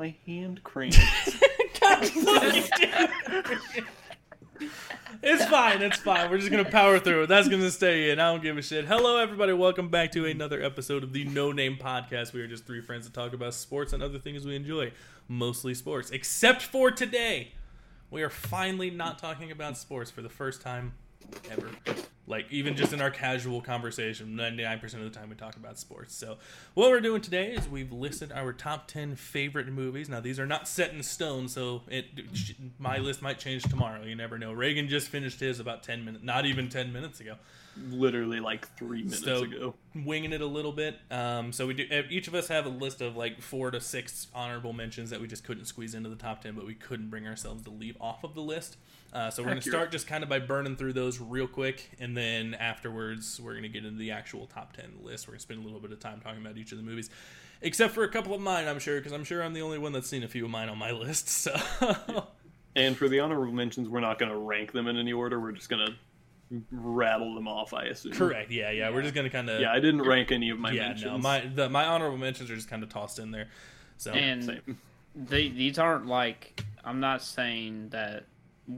My hand cramps. It's fine. It's fine. We're just gonna power through it. That's gonna stay in. I don't give a shit. Hello, everybody. Welcome back to another episode of the No Name Podcast. We are just three friends that talk about sports and other things we enjoy, mostly sports. Except for today, we are finally not talking about sports for the first time ever. Like even just in our casual conversation, ninety nine percent of the time we talk about sports. So what we're doing today is we've listed our top ten favorite movies. Now these are not set in stone, so it my list might change tomorrow. You never know. Reagan just finished his about ten minutes, not even ten minutes ago. Literally like three minutes So ago. winging it a little bit. Um, so we do. Each of us have a list of like four to six honorable mentions that we just couldn't squeeze into the top ten, but we couldn't bring ourselves to leave off of the list. Uh, so we're going to start just kind of by burning through those real quick, and then afterwards we're going to get into the actual top ten list. We're going to spend a little bit of time talking about each of the movies, except for a couple of mine. I'm sure because I'm sure I'm the only one that's seen a few of mine on my list. So And for the honorable mentions, we're not going to rank them in any order. We're just going to rattle them off, I assume. correct. Yeah, yeah. We're just going to kind of Yeah, I didn't rank any of my yeah. mentions. No, my the, my honorable mentions are just kind of tossed in there. So And Same. they, these aren't like I'm not saying that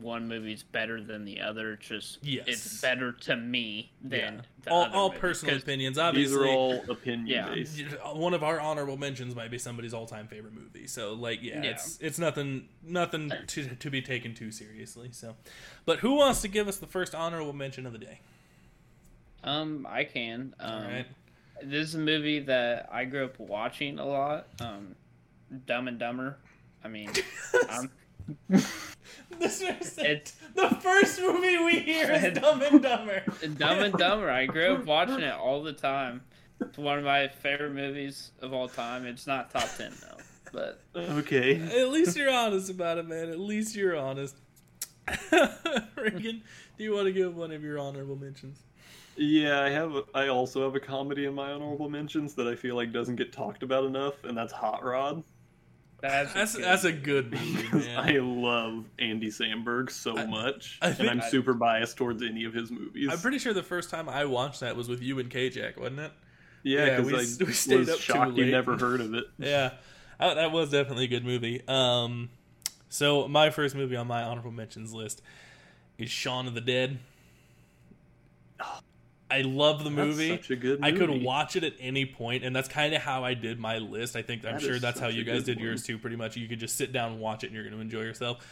one movie's better than the other. Just Yes. it's better to me than yeah. the all, other all movie. personal 'Cause opinions. These Obviously, are all opinion Yeah. based. one of our honorable mentions might be somebody's all-time favorite movie. So, like, yeah, Yeah. it's it's nothing nothing to to be taken too seriously. So, but who wants to give us the first honorable mention of the day? Um, I can. Um, All right. This is a movie that I grew up watching a lot. Um, Dumb and Dumber. I mean, I'm, This is it's the first movie we hear is Dumb and Dumber. Dumb and Dumber. I grew up watching it all the time. It's one of my favorite movies of all time. It's not top ten though, but Okay. At least you're honest about it, man. At least you're honest. Reagan, do you want to give one of your honorable mentions? Yeah, I have. I also have a comedy in my honorable mentions that I feel like doesn't get talked about enough, and that's Hot Rod. That's That's good. that's a good movie, man. I love Andy Samberg so I- much, I think and I'm I- super biased towards any of his movies. I'm pretty sure the first time I watched that was with you and K-Jack, wasn't it? yeah, yeah, because we- we stayed was up too shocked you never heard of it. Yeah, that was definitely a good movie. Um, so my first movie on my honorable mentions list is Shaun of the Dead. I love the That's movie. such a good I could watch it at any point, and that's kind of how I did my list. I think I'm sure that's how you guys good did yours too. Pretty much, you could just sit down and watch it, and you're going to enjoy yourself.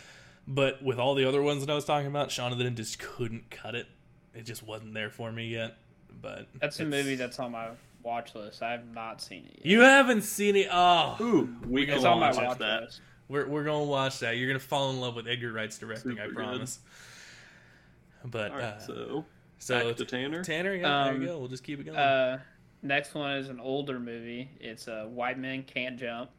But with all the other ones that I was talking about, Shaun of the Dead just couldn't cut it. It just wasn't there for me yet. But That's a movie that's on my watch list. I have not seen it yet. you haven't seen it. Oh, Ooh, we It's can it's on my watch watch that. list. We're we're gonna watch that. You're gonna fall in love with Edgar Wright's directing. I Super promise. But All right, uh, so, so back to Tanner. Tanner, yeah, there Um, you go. We'll just keep it going. Uh, next one is an older movie. It's uh, White Men Can't Jump.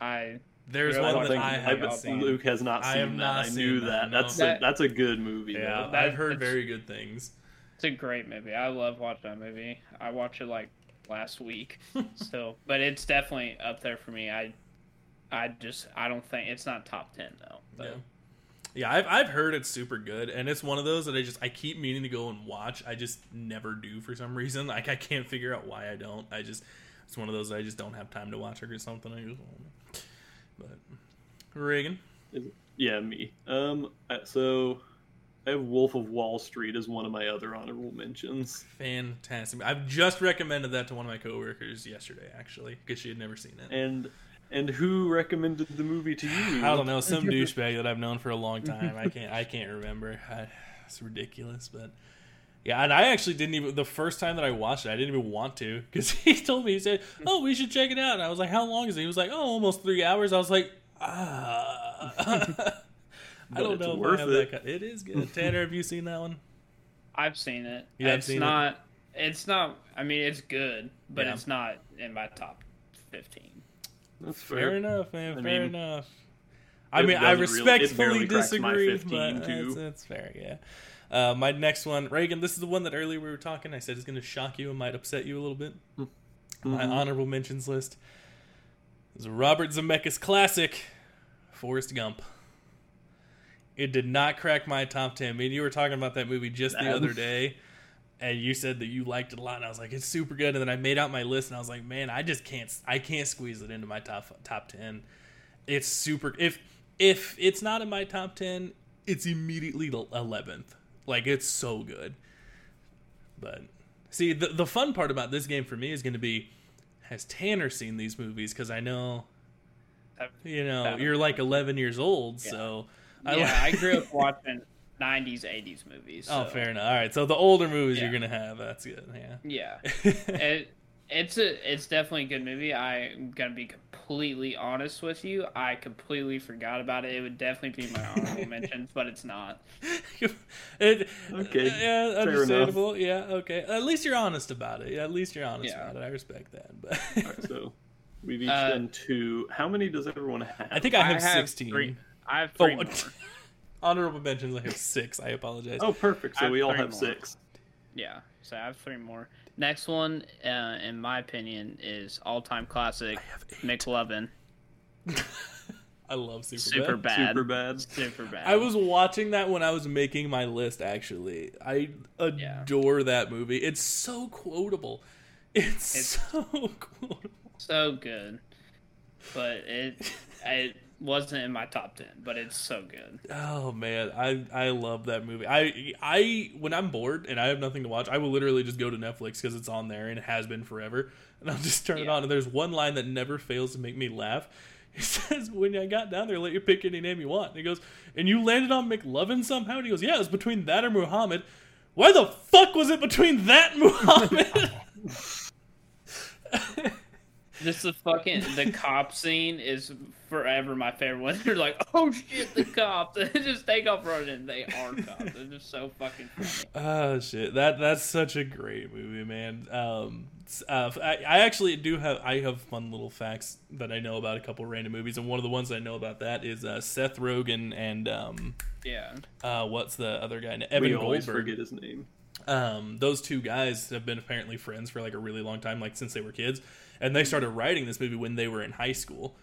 I There's really one don't that I I haven't seen. Luke has not I seen have that. not I knew that, that. no. That's That- a, that's a good movie. Yeah, though. I've heard very good things. it's a great movie. I love watching that movie. I watched it like last week still, but it's definitely up there for me. I I just I don't think it's not top ten though. But Yeah. Yeah, I've I've heard it's super good, and it's one of those that I just I keep meaning to go and watch. I just never do for some reason. Like I can't figure out why I don't. I just it's one of those that I just don't have time to watch or something. I just, but Reagan, Yeah, me. Um, so I have Wolf of Wall Street as one of my other honorable mentions. fantastic. I've just recommended that to one of my coworkers yesterday, actually, because she had never seen it. And and who recommended the movie to you? I don't know, some douchebag that I've known for a long time. I can't, I can't remember. I, it's ridiculous, but yeah. And I actually didn't even the first time that I watched it, I didn't even want to because he told me he said, "Oh, we should check it out." And I was like, "How long is it?" He was like, "Oh, almost three hours." I was like, "Ah." I don't it's know if worth I have it. that. Kind. It is good. Tanner, have you seen that one? I've seen it. You have it's seen it? not. It's not. I mean, it's good, but Yeah. it's not in my top fifteen. That's Fair, fair. enough, man. I fair mean, enough. I mean, I doesn't really- respectfully barely cracks my disagree, 15 but that's, that's fair. Yeah. Uh, my next one, Reagan. This is the one that earlier we were talking. I said is going to shock you and might upset you a little bit. My Mhm. honorable mentions list is Robert Zemeckis classic, Forrest Gump. It did not crack my top ten. I mean, you were talking about that movie just the Bad. other day. And you said that you liked it a lot, and I was like, it's super good. And then I made out my list, and I was like, man, I just can't, I can't squeeze it into my top top ten. It's super. If if it's not in my top ten, it's immediately the eleventh. Like it's so good. But see, the the fun part about this game for me is going to be, has Tanner seen these movies? Because I know, you know, you're like 11 years old, so. I yeah, I grew up watching '90s, '80s movies. Oh, fair enough. All right, so the older movies you're gonna have. That's good. Yeah. Yeah, it, it's a it's definitely a good movie. I'm gonna be completely honest with you. I completely forgot about it. It would definitely be my honorable mentions, but it's not. it, Okay, Yeah, fair understandable. Yeah. Okay. At least you're honest about it. Yeah, at least you're honest Yeah. about it. I respect that. But Alright, so we've each Uh, done two. How many does everyone have? I think I have, I have 16. three. I have Oh, three more. Honorable mentions. I have six. I apologize. Oh, perfect. So have we all have more. six. Yeah, so I have three more. Next one, uh, in my opinion, is all-time classic have eight. McLovin. I love Super, Super Bad. bad. Super bad. Super bad. I was watching that when I was making my list. Actually, I adore that movie. It's so quotable. It's, It's- so quotable. so good, but it it wasn't in my top ten. But it's so good. Oh man, I I love that movie. I I when I'm bored and I have nothing to watch, I will literally just go to Netflix because it's on there and it has been forever. And I'll just turn it on. And there's one line that never fails to make me laugh. He says, "When I got down there, let you pick any name you want." And he goes, "And you landed on McLovin somehow?" And he goes, "Yeah, it was between that or Muhammad." Why the fuck was it between that and Muhammad? Just the fucking the cop scene is forever my favorite one. They're like, oh shit, the cops! They just take off running. They are cops. They're just so fucking funny. Oh shit! That that's such a great movie, man. Um, uh, I, I actually do have I have fun little facts that I know about a couple random movies, and one of the ones I know about that is uh, Seth Rogen and um, Yeah, uh, what's the other guy? Evan we always Goldberg. forget his name. Um, those two guys have been apparently friends for like a really long time, like since they were kids, and they started writing this movie when they were in high school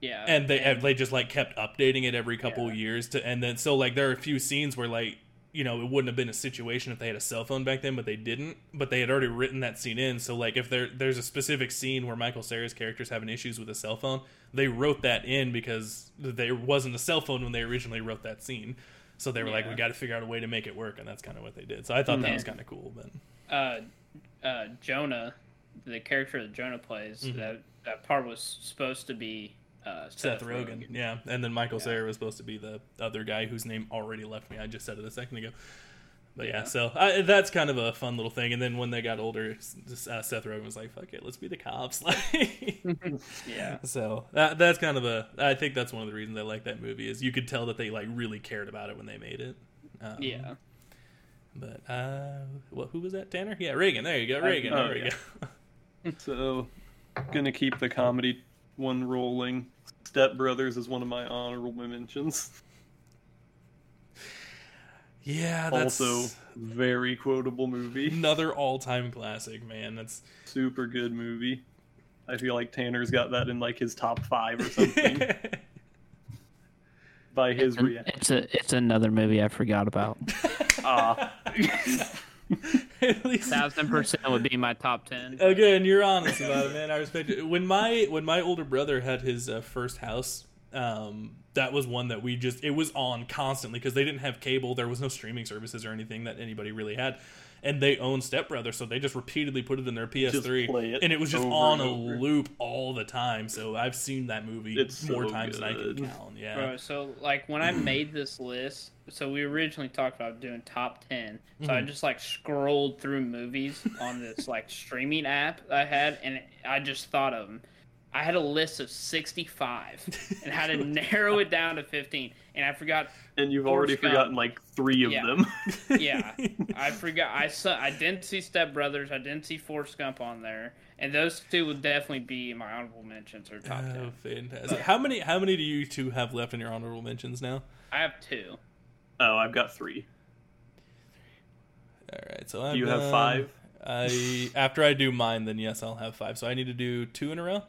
yeah. and they and, they just like kept updating it every couple Yeah. years to and then so like there are a few scenes where like you know it wouldn't have been a situation if they had a cell phone back then but they didn't but they had already written that scene in so like if there there's a specific scene where michael Cera's character's having issues with a cell phone they wrote that in because there wasn't a cell phone when they originally wrote that scene so they were like we got to figure out a way to make it work and that's kind of what they did so i thought that was Mhm. kind of cool but uh, uh, Jonah, the character that Jonah plays, Mhm. that that part was supposed to be uh, Seth, Rogen, yeah, and then Michael Yeah. Was supposed to be the other guy whose name already left me. I just said it a second ago. But yeah, Yeah. so I, that's kind of a fun little thing. And then when they got older, uh, Seth Rogen was like, "Fuck it, let's be the cops." Yeah, so that, that's kind of a. I think that's one of the reasons I like that movie is you could tell that they like really cared about it when they made it. Um, yeah. But uh, what? Who was that? Tanner? Yeah, Reagan. There you go, Reagan. oh, there we yeah. go. So, gonna keep the comedy one rolling. Step Brothers is one of my honorable mentions. Yeah, that's Also, very quotable movie. another all-time classic, man. That's Super good movie. I feel like Tanner's got that in like his top five or something by his reaction. It's a it's another movie I forgot about. Ah, At least Thousand percent would be my top ten. again, you're honest about it, man. I respect it. When my when my older brother had his uh, first house, um, that was one that we just it was on constantly because they didn't have cable. There was no streaming services or anything that anybody really had, and they own Step Brothers, so they just repeatedly put it in their PS3, it and it was just over on a loop all the time. So I've seen that movie It's more so times than I can count. Yeah. Bro, so like when I made this list, so we originally talked about doing top ten. So I Mhm. just like scrolled through movies on this like streaming app I had, and I just thought of them. I had a list of sixty-five and had to narrow it down to fifteen, and I forgot. and you've already Forrest Gump. forgotten like three of Yeah. them. Yeah, I forgot. I saw. I didn't see Step Brothers. I didn't see Forrest Gump on there, and those two would definitely be my honorable mentions or top Oh, ten. fantastic! How many? How many do you two have left in your honorable mentions now? I have two. oh, I've got three. All right, so Do you I've have five? I after I do mine, then yes, I'll have five. So I need to do two in a row.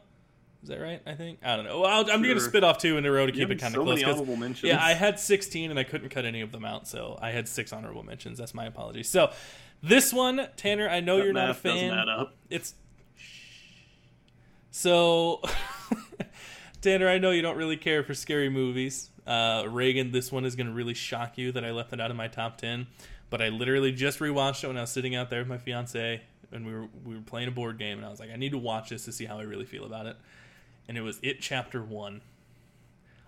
Is that right? I think I don't know. Well, I'll, I'm going to spit off two in a row to You keep it kind so of close. many honorable mentions. yeah, I had 16 and I couldn't cut any of them out, so I had six honorable mentions. That's my apology. So This one, Tanner, I know That you're not a math doesn't fan. add up. It's so Tanner, I know you don't really care for scary movies. Uh, Reagan, this one is going to really shock you that I left it out of my top ten. But I literally just rewatched it when I was sitting out there with my fiance and we were we were playing a board game, and I was like, I need to watch this to see how I really feel about it. And it was It Chapter One.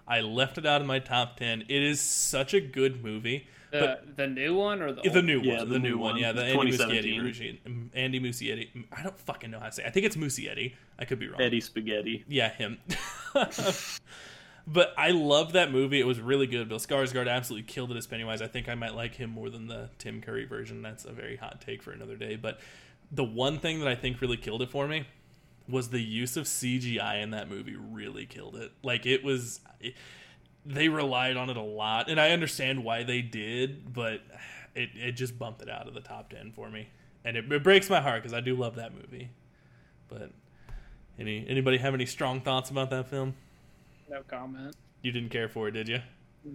I left it out of my top ten. It is such a good movie. The the new one or the The new one, Yeah, the, the new new one, one. yeah, the Andy 2017. Muschietti regime. Andy Muschietti. I don't fucking know how to say. It. I think it's Muschietti. I could be wrong. Eddie Spaghetti. Yeah, him. but I love that movie. It was really good. Bill Skarsgård absolutely killed it as Pennywise. I think I might like him more than the Tim Curry version. That's a very hot take for another day. But the one thing that I think really killed it for me was the use of CGI in that movie. Really killed it. Like it was. It, they relied on it a lot, and I understand why they did, but it it just bumped it out of the top ten for me, and it, it breaks my heart because I do love that movie. But any anybody have any strong thoughts about that film? No comment. You didn't care for it, did you?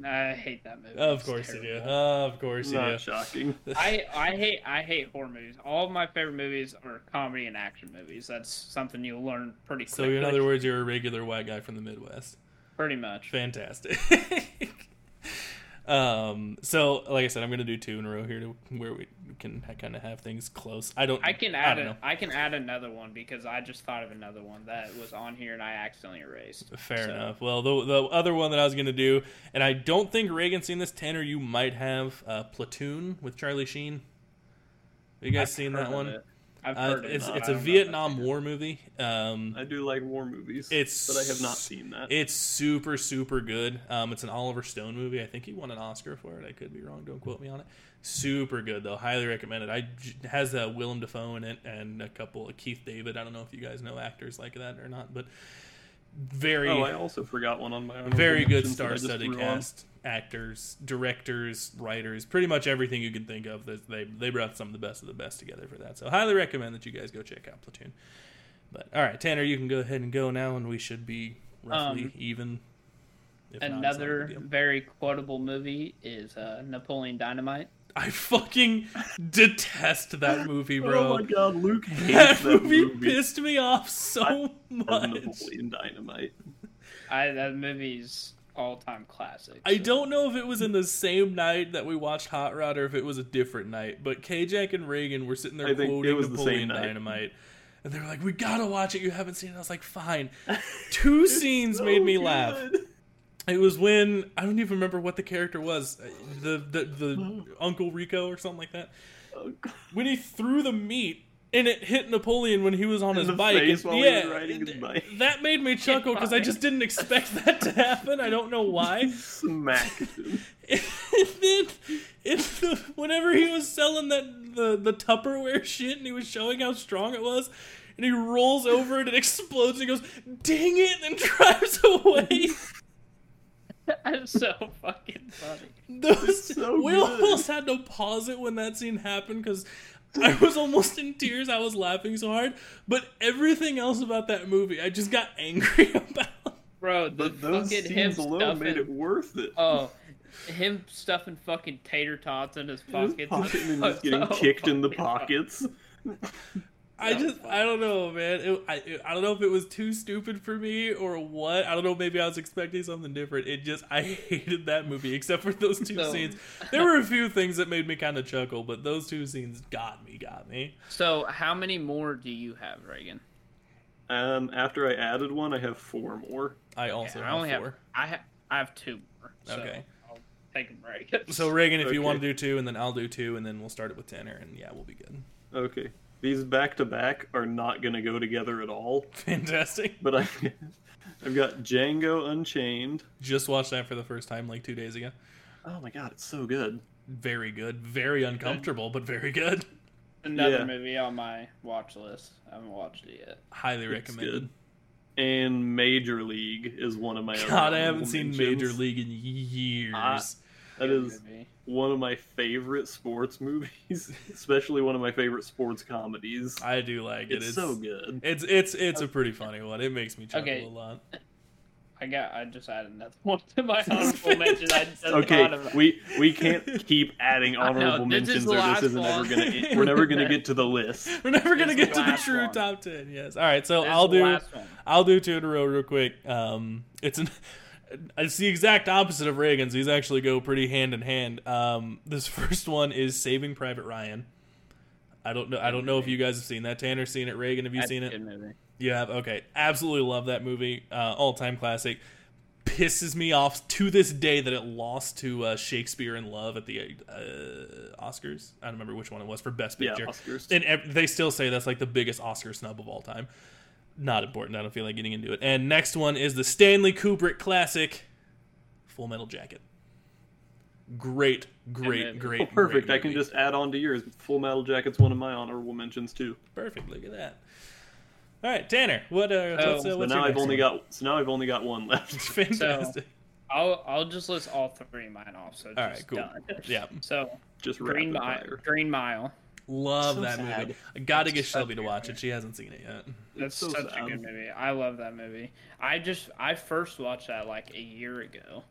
I hate that movie. Of course you do. terrible. Of course you Not do. shocking. I I hate I hate horror movies. All of my favorite movies are comedy and action movies. That's something you'll learn pretty soon. So in other words, you're a regular white guy from the Midwest. pretty much. Fantastic. um. So, like I said, I'm gonna do two in a row here to where we can kind of have things close. I don't. I can add don't a, know. I can add another one because I just thought of another one that was on here and I accidentally erased. Fair So- enough. Well, the the other one that I was gonna do, and I don't think Reagan's seen this. Tanner, you might have uh, Platoon with Charlie Sheen. Have you guys I've seen that one? it. I've Uh, heard of it's it, it's but a I don't know if Vietnam. War movie. Um, I do like war movies. It's- but I have not seen that. It's super, super good. Um, it's an Oliver Stone movie. I think he won an Oscar for it. I could be wrong. Don't quote me on it. Super good though. Highly recommend it. I j- has uh, Willem Dafoe in it and a couple of Keith David. I don't know if you guys know actors like that or not, but very, oh, I also forgot one on my own. very good mentions that I just star-studded threw on. cast. Actors, directors, writers, pretty much everything you could think of. They they they brought some of the best of the best together for that. So highly recommend that you guys go check out Platoon. But all right, Tanner, you can go ahead and go now, and we should be roughly Um, even. If not, it's not a Another very quotable movie is uh, Napoleon Dynamite. I fucking detest that movie, bro. Oh my god, Luke hates that, that, movie, movie. pissed me off so I Love much. Napoleon Dynamite. I that movie's all time classic. I don't know if it was in the same night that we watched Hot Rod or if it was a different night, but K-Jack and Reagan were sitting there I think it quoting was the Napoleon same night. Dynamite. And they were like, "We gotta watch it. You haven't seen it." I was like, "Fine." Two scenes So made me laugh. It was when I don't even remember what the character was, uh, the the, the hmm. Uncle Rico or something like that. Oh, when he threw the meat and it hit Napoleon when he was on his the bike. and- yeah, was riding his bike. that made me chuckle because I just didn't expect that to happen. I don't know why. Smacked him. and then in the, whenever he was selling that the the Tupperware shit and he was showing how strong it was. And he rolls over and it explodes and he goes, dang it, and drives away. That's so fucking funny. Those, so we good. almost had to pause it when that scene happened because I was almost in tears. I was laughing so hard. But everything else about that movie, I just got angry about. Bro, the But those fucking him scenes alone stuffing, made it worth it. Oh, him stuffing fucking tater tots in his In his pockets. pocket and then was just getting so kicked in the pockets. funny. Pockets. I just, funny. I don't know, man. It, I, it- I don't know if it was too stupid for me or what. I don't know. Maybe I was expecting something different. It just, I hated that movie except for those two So- scenes. There were a few things that made me kind of chuckle, but those two scenes got me, got me. So, how many more do you have, Reagan? Um, after I added one, I have four more. I also I have only four. have I have I have two more. So Okay. I'll take them, Reagan. So Reagan, if you want to do two, and then I'll do two, and then we'll start it with Tanner, and yeah, we'll be good. Okay. These back to back are not going to go together at all. Fantastic. But I, I've got Django Unchained. Just watched that for the first time like two days ago. Oh my god, it's so good. Very good. Very uncomfortable, but very good. Another Yeah. movie on my watch list. I haven't watched it yet. Highly It's recommended. good. And Major League is one of my. other God, I haven't seen mentions. Major League in years. Ah, That Good is movie. one of my favorite sports movies, especially one of my favorite sports comedies. I do like it. It's, so good. It's it's it's a pretty funny one. It makes me chuckle Okay. a lot. I got. I just added another one to my honorable mention. I Okay, we we can't keep adding I know, honorable this mentions, or this isn't ever gonna. We're never gonna get to the list. We're never gonna It's the get to the true one. top ten. Yes. All right. So This I'll do. I'll do two in a row real quick. Um, it's an. It's the exact opposite of Reagan's. These actually go pretty hand in hand. Um, this first one is Saving Private Ryan. I don't know. I don't know if you guys have seen that. Tanner seen it. Reagan, have you That's seen a it? Movie. You have. Okay, absolutely love that movie. Uh, All time classic. Pisses me off to this day that it lost to uh, Shakespeare in Love at the uh, Oscars. I don't remember which one it was for Best Picture. Yeah. Oscars. And ev- they still say that's like the biggest Oscar snub of all time. Not important. I don't feel like getting into it. And next one is the Stanley Kubrick classic, Full Metal Jacket. Great, great, movie. great. Well, perfect. great I can just add on to yours. Full Metal Jacket's one of my honorable mentions too. perfect. Look at that. All right, Tanner. What? Uh, Oh, what's, uh, So what's now your I've only one? got so now I've only got one left. fantastic. I'll I'll just list all three of mine off. So just All right, cool. done. Yeah. So Just Green Mile. fire. Green Mile. Love So that sad. movie. I gotta That's get Shelby to good watch it. She hasn't seen it yet. That's so such a good movie. I love that movie. I just I first watched that like a year ago,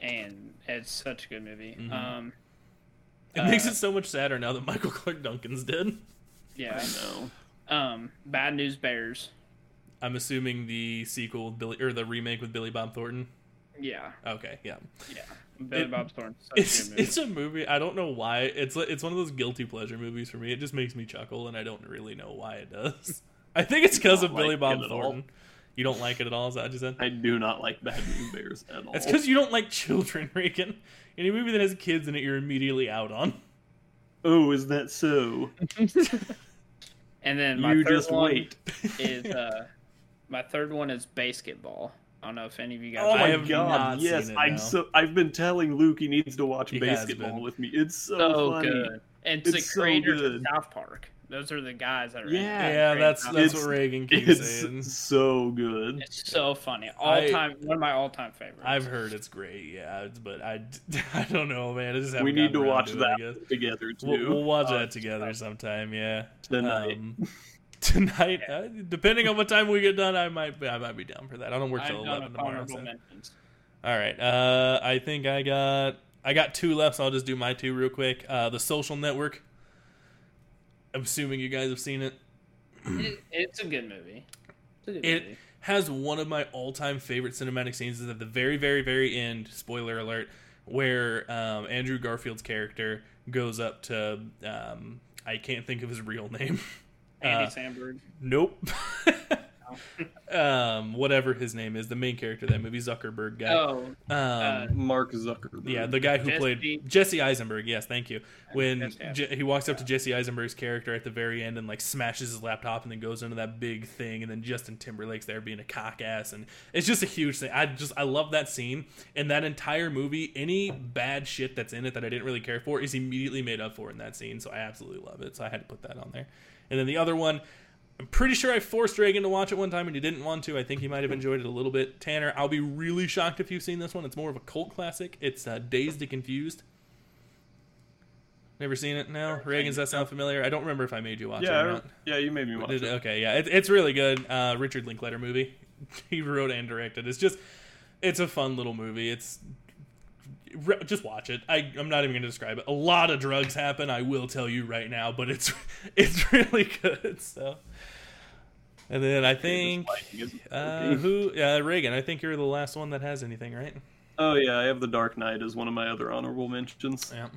and it's such a good movie. Mhm. Um, It makes Uh, it so much sadder now that Michael Clarke Duncan's dead. yeah. I know. Um, Bad News Bears. I'm assuming the sequel with Billy or the remake with Billy Bob Thornton. Yeah, Okay, yeah. yeah. Billy It- Bob Thornton. It's a movie. it's a movie. I don't know why. It's it's one of those guilty pleasure movies for me. It just makes me chuckle, and I don't really know why it does. I think it's because Not of Billy Bob it at all. Thornton. You don't like it at all? Is that what you said? I do not like Bad News Bears at all. It's because you don't like children, Reagan. Any movie that has kids in it, you're immediately out on. Oh, is that so? and then my You third just one wait. is uh, my third one is BASEketball. I don't know if any of you guys. Oh Oh I my have god, not yes. I'm now. so I've been telling Luke he needs to watch He BASEketball with me. It's so, so funny. good. And It's the so creators good. of South Park. Those are the guys that are. in. Yeah. Yeah, that's South that's what Reagan keeps It's saying. so good. It's so funny. All I- time, one of my all time favorites. I've heard it's great, yeah, but I, I don't know, man. I just We need to gotten around watch it, that guess. together too. We'll, we'll watch Oh, that together sometime, yeah. Tonight. Um, tonight, uh, depending on what time we get done, I might I might be down for that. I don't work till eleven tomorrow. So. All right, uh, I think I got I got two left, so I'll just do my two real quick. Uh, the Social Network. I'm assuming you guys have seen it. It, it's a good movie. A good It movie. has one of my all-time favorite cinematic scenes is at the very, very, very end. Spoiler alert, where um, Andrew Garfield's character goes up to um, I can't think of his real name. Andy Uh, Samberg. Nope. um, whatever his name is, the main character of that movie, Zuckerberg guy. Oh, um, uh, Mark Zuckerberg. yeah, the guy who Jesse- played Jesse Eisenberg. Yes, thank you. When Je- he walks up to Jesse Eisenberg's character at the very end and like smashes his laptop and then goes into that big thing, and then Justin Timberlake's there being a cock ass, and it's just a huge thing. I just I love that scene and that entire movie. Any bad shit that's in it that I didn't really care for is immediately made up for in that scene. So I absolutely love it. So I had to put that on there. And then the other one. I'm pretty sure I forced Reagan to watch it one time and he didn't want to. I think he might have enjoyed it a little bit. Tanner, I'll be really shocked if you've seen this one. It's more of a cult classic. It's uh, Dazed and Confused. Never seen it? No? Reagan, does that sound familiar? I don't remember if I made you watch yeah, it or not. yeah. You made me watch Did- it. okay, yeah, it, it's really good. Uh, Richard Linklater movie. he wrote and directed. It's just, it's a fun little movie. It's re- just watch it. I, I'm not even going to describe it. A lot of drugs happen. I will tell you right now, but it's it's really good. So, and then I think uh, who uh, Reagan. I think you're the last one that has anything, right? Oh yeah, I have The Dark Knight as one of my other honorable mentions. Yeah.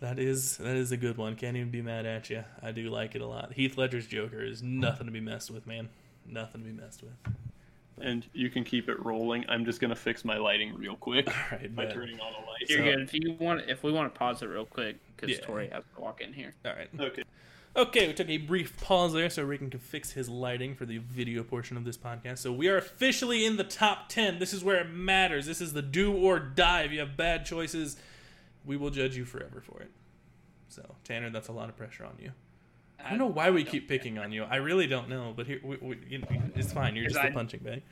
That is that is a good one. Can't even be mad at you. I do like it a lot. Heath Ledger's Joker is nothing to be messed with, man. Nothing to be messed with. And you can keep it rolling. I'm just gonna fix my lighting real quick All right, by bet. turning on a light. You're So- good. If you want, if we want to pause it real quick, because Yeah. Tori has to walk in here. All right. Okay. Okay, we took a brief pause there so Regan can fix his lighting for the video portion of this podcast. So we are officially in the top 10. This is where it matters. This is the do or die. If you have bad choices, we will judge you forever for it. So, Tanner, that's a lot of pressure on you. I don't know why we keep picking on you. I really don't know, but here, we, we, you know, it's fine. You're just Because the I- punching bag.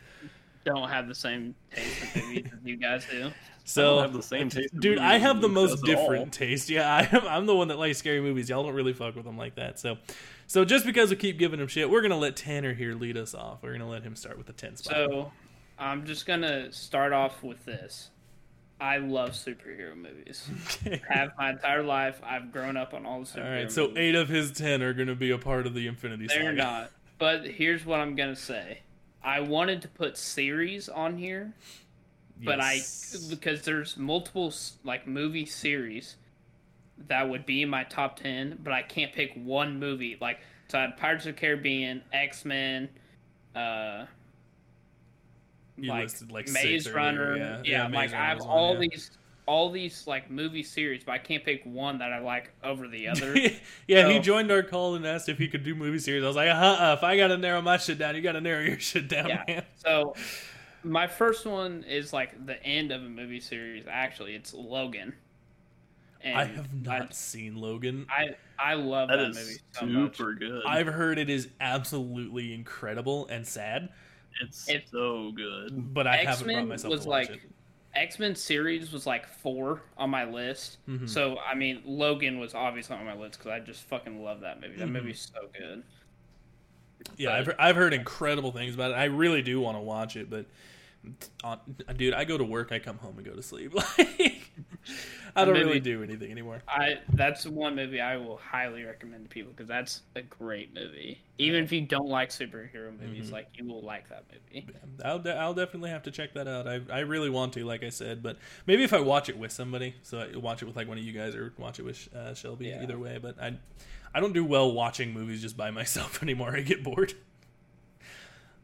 Don't have the same taste in movies as you guys do. So, have the same taste dude, I have the most does at all. different taste. Yeah, I am, I'm the one that likes scary movies. Y'all don't really fuck with them like that. So, so just because we keep giving him shit, we're gonna let Tanner here lead us off. We're gonna let him start with the ten spot. So, I'm just gonna start off with this. I love superhero movies. Have my entire life. I've grown up on all the superhero All right, so movies. eight of his ten are going to be a part of the Infinity They're Saga. not. But here's what I'm gonna say. I wanted to put series on here, but Yes. I because there's multiple like movie series that would be in my top ten, but I can't pick one movie. Like so, I had Pirates of the Caribbean, X Men, uh, like, listed, like, Maze six earlier, Runner. yeah. Yeah, Yeah, Maze like I have was one, all yeah. these all these like movie series, but I can't pick one that I like over the other. yeah, he joined our call and asked if he could do movie series. I was like, uh-uh, if I got to narrow my shit down, you got to narrow your shit down, Yeah. man. So my first one is like the end of a movie series. Actually, it's Logan. And I have not seen Logan. I I love That that, is movie so much. super good. I've heard it is absolutely incredible and sad, it's It- so good. but I haven't brought X-Men myself was to watch like it. X Men series was like four on my list. Mhm. So I mean, Logan was obviously on my list because I just fucking love that movie. That Mhm. movie's so good. Yeah, I've, I've heard incredible things about it. I really do want to watch it, but uh, dude, I go to work, I come home and go to sleep. Like, I don't really do anything anymore. I that's one movie I will highly recommend to people because that's a great movie. Even if you don't like superhero movies, Mhm. like you will like that movie. I'll, de- I'll definitely have to check that out. I, I really want to, like I said, but maybe if I watch it with somebody, so I watch it with like one of you guys or watch it with uh, Shelby. Yeah. Either way, but I I don't do well watching movies just by myself anymore. I get bored.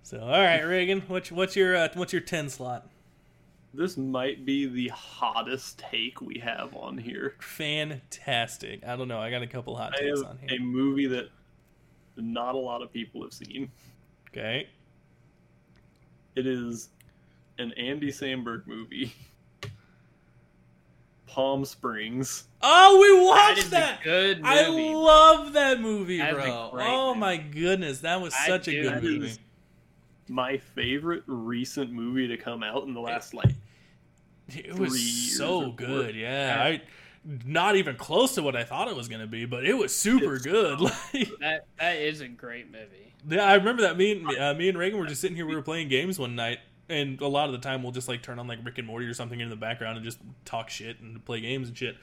So all right, Reagan, what's what's your uh, what's your ten slot? This might be the hottest take we have on here. Fantastic. I don't know. I got a couple hot I takes have on a movie that not a lot of people have seen. Okay. It is an Andy Samberg movie. Palm Springs. Oh, we watched is that. a good movie. I love that movie, That is a bro. Oh movie. my goodness, that was such a do- good That movie. Is my favorite recent movie to come out in the last like It was three years so good, more. yeah. I not even close to what I thought it was gonna be, but it was super It's good. Like, That that is a great movie. yeah, I remember that. Me and uh, me and Reagan were just sitting here. We were playing games one night, and a lot of the time we'll just like turn on like Rick and Morty or something in the background and just talk shit and play games and shit.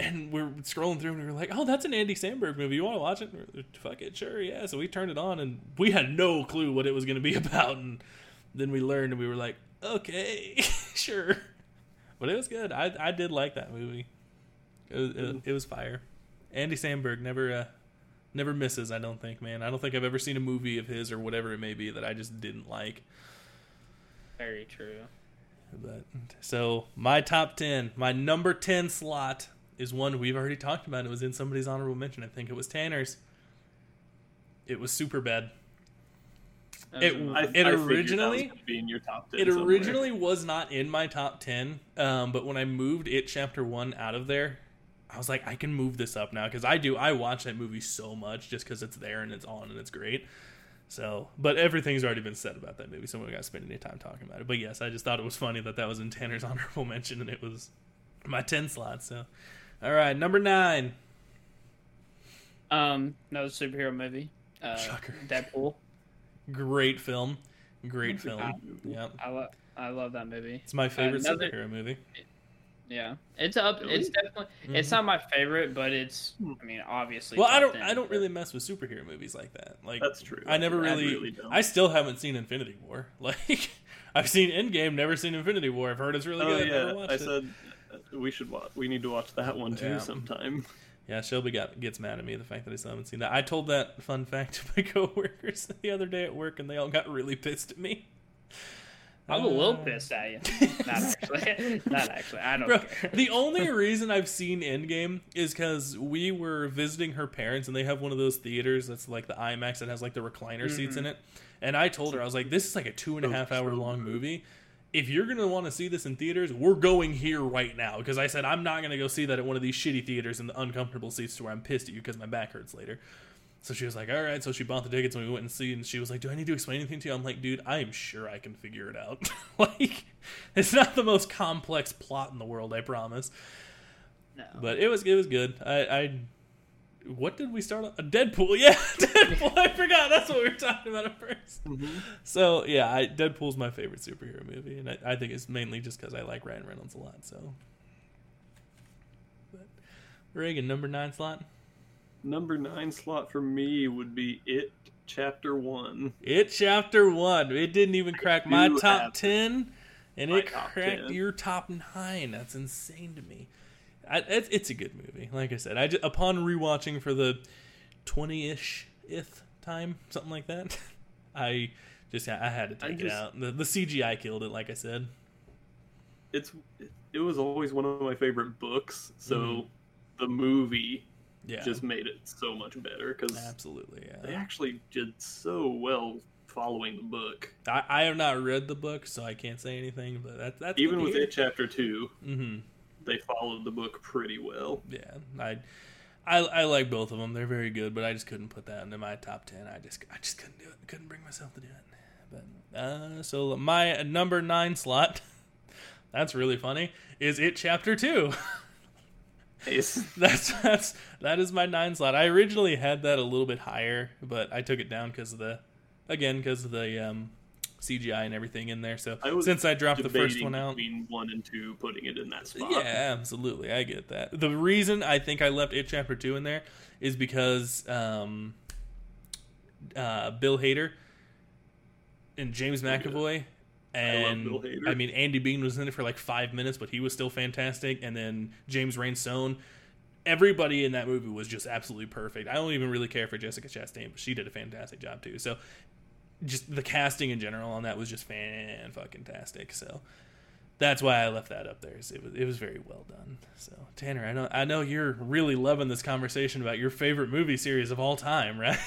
And we're scrolling through, and we were like, "Oh, that's an Andy Samberg movie. You want to watch it?" Like, Fuck it, sure, yeah. So we turned it on, and we had no clue what it was going to be about. And then we learned, and we were like, "Okay, sure." But it was good. I I did like that movie. It was it, it was fire. Andy Samberg never uh, never misses. I don't think, man. I don't think I've ever seen a movie of his or whatever it may be that I just didn't like. Very true. But so my top ten, my number ten slot is one we've already talked about. It was in somebody's honorable mention. I think it was Tanner's. It was super bad. It- I. It I figured that was originally- be in your top ten. It somewhere. originally was not in my top 10, um, but when I moved it chapter 1 out of there, I was like, I can move this up now because I do. I watch that movie so much just because it's there and it's on and it's great. So, but everything's already been said about that movie, so we got to spend any time talking about it. But yes, I just thought it was funny that that was in Tanner's honorable mention and it was my 10 slot. So, all right, number nine. Um, another superhero movie. Uh, Shocker. Deadpool. Great film. Great film. good movie. Yeah. I love I love that movie. It's my favorite Another- superhero movie. Yeah, it's up. Really? It's definitely. It's not my favorite, but it's. I mean, obviously. Well, I don't. 10, I don't but- really mess with superhero movies like that. Like That's true. I never I really. really don't. I still haven't seen Infinity War. Like I've seen Endgame, never seen Infinity War. I've heard it's really Oh good. Never yeah, watched I it. said uh, we should watch. We need to watch that one too Yeah. sometime. Yeah, Shelby got gets mad at me the fact that I still haven't seen that. I told that fun fact to my coworkers the other day at work, and they all got really pissed at me. I'm a little Uh, pissed at you. Not actually. Not actually. I don't Bro, care. the only reason I've seen Endgame is because we were visiting her parents, and they have one of those theaters that's like the IMAX that has like the recliner seats in it. And I told her, I was like, "This is like a two and a So half hour long movie. If you're gonna want to see this in theaters, we're going here right now." Because I said I'm not gonna go see that at one of these shitty theaters in the uncomfortable seats to where I'm pissed at you because my back hurts later. So she was like, "All right." So she bought the tickets and we went and see. And she was like, "Do I need to explain anything to you?" I'm like, "Dude, I am sure I can figure it out. like, it's not the most complex plot in the world, I promise." No. But it was it was good. I, I what did we start on? Deadpool, yeah, Deadpool. I forgot. That's what we were talking about at 1st mm-hmm. So yeah, I, Deadpool's my favorite superhero movie, and I, I think it's mainly just because I like Ryan Reynolds a lot. So, but, Reagan, number nine slot. Number nine slot for me would be It Chapter One. It Chapter One. It didn't even crack my top ten, and my it cracked 10. your top nine. That's insane to me. I, it's, it's a good movie. Like I said, I just, upon rewatching for the twenty-ish th time, something like that, I just I had to I take it just- out. The, the CGI killed it. Like I said. It's it was always one of my favorite books, so Mhm. the movie Yeah, just made it so much better because absolutely. they actually did so well following the book. I, I have not read the book, so I can't say anything. But that, that's Even with It Chapter Two, hmm they followed the book pretty well. Yeah, I, I, I like both of them. They're very good, but I just couldn't put that into my top ten. I just, I just couldn't do it. Couldn't bring myself to do it. But uh, so my number nine slot. That's really funny. Is it chapter two? Nice. that's that's that is my nine slot. I originally had that a little bit higher, but I took it down because of the, again because of the um, CGI and everything in there. So I was since I dropped the first one out, between one and two, putting it in that spot. yeah, absolutely. I get that. The reason I think I left it chapter two in there is because um, uh, Bill Hader and James McAvoy. And Bill Hader. I mean, Andy Bean was in it for like five minutes, but he was still fantastic. And then James Ransone, everybody in that movie was just absolutely perfect. I don't even really care for Jessica Chastain, but she did a fantastic job too. So, just the casting in general on that was just fan fucking tastic. So, that's why I left that up there. It was it was very well done. So Tanner, I know I know you're really loving this conversation about your favorite movie series of all time, right?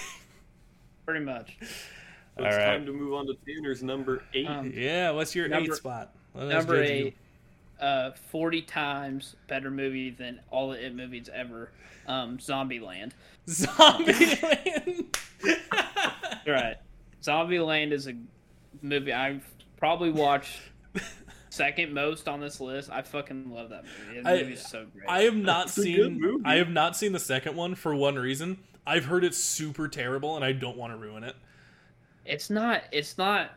Pretty much. So All it's right. time to move on to Tanner's number eight. Um, yeah. What's your Number- eight spot? Let Number judge eight, uh, forty times better movie than all the it movies ever. Um, Zombieland. Zombieland. Right. Zombieland is a movie I've probably watched second most on this list. I fucking love that movie. The I- movie's so great. I have not That's seen. I have not seen the second one for one reason. I've heard it's super terrible, and I don't want to ruin it. It's not. It's not.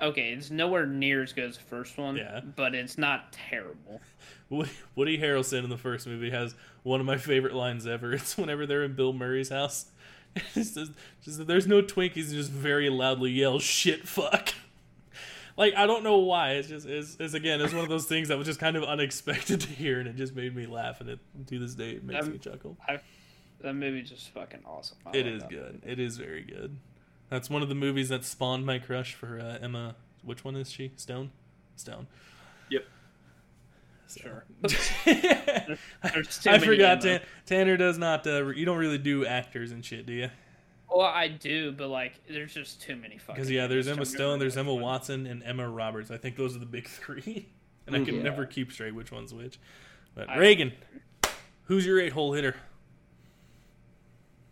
Okay, it's nowhere near as good as the first one. Yeah. But it's not terrible. Woody, Woody Harrelson in the first movie has one of my favorite lines ever. It's whenever they're in Bill Murray's house. Just, just there's no Twinkies, just very loudly yell "shit fuck." Like I don't know why. It's just it's, it's again it's one of those things that was just kind of unexpected to hear, and it just made me laugh, and it to this day it makes Um, me chuckle. That movie's just fucking awesome. I It is good. movie. It is very good. That's one of the movies that spawned my crush for uh, Emma. Which one is she? Stone. Stone. Yep. So- Sure. I, There's I forgot. Tan- Tanner does not. Uh, you don't really do actors and shit, do you? Well, I do, but like, there's just too many fucking. Because yeah, there's Emma Stone, there's Emma. Watson, and Emma Roberts. I think those are the big three, and I can Yeah. never keep straight which one's which. But I- Reagan, who's your eight hole hitter?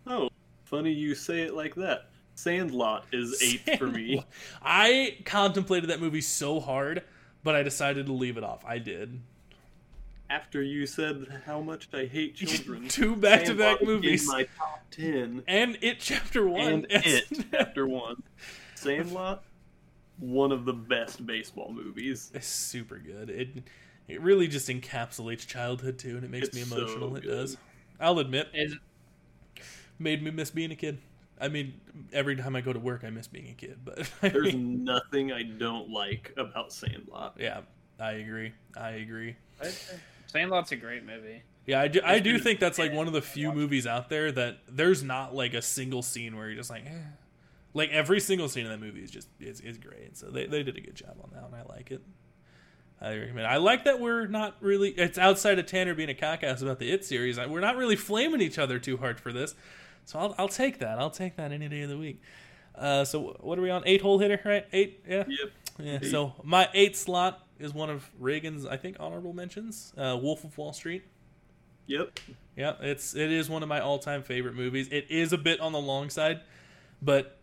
Oh, funny you say it like that. Sandlot is eight for me. I contemplated that movie so hard, but I decided to leave it off. I did. After you said how much I hate children, Two back-to-back movies. in my top ten, And it chapter one. and Yes. it chapter one. Sandlot, one of the best baseball movies. It's super good. It it really just encapsulates childhood too, and it makes It's me so emotional. it does. I'll admit, Is made me miss being a kid. I mean, every time I go to work, I miss being a kid. But I There's mean, nothing I don't like about Sandlot. yeah, I agree. I agree. Sandlot's a great movie. Yeah, I do, I do think that's like one of the few movies out there that there's not like a single scene where you're just like, eh. like every single scene in that movie is just is, is great. So they, they did a good job on that, and I like it. I recommend. I like that we're not really. It's outside of Tanner being a cockass about the It series. We're not really flaming each other too hard for this, so I'll I'll take that. I'll take that any day of the week. Uh, so what are we on? Eight hole hitter, right? Eight, yeah. Yep. Yeah. Eight. So my eight slot is one of Reagan's, I think, honorable mentions. Uh, Wolf of Wall Street. Yep. Yeah, it's it is one of my all time favorite movies. It is a bit on the long side, but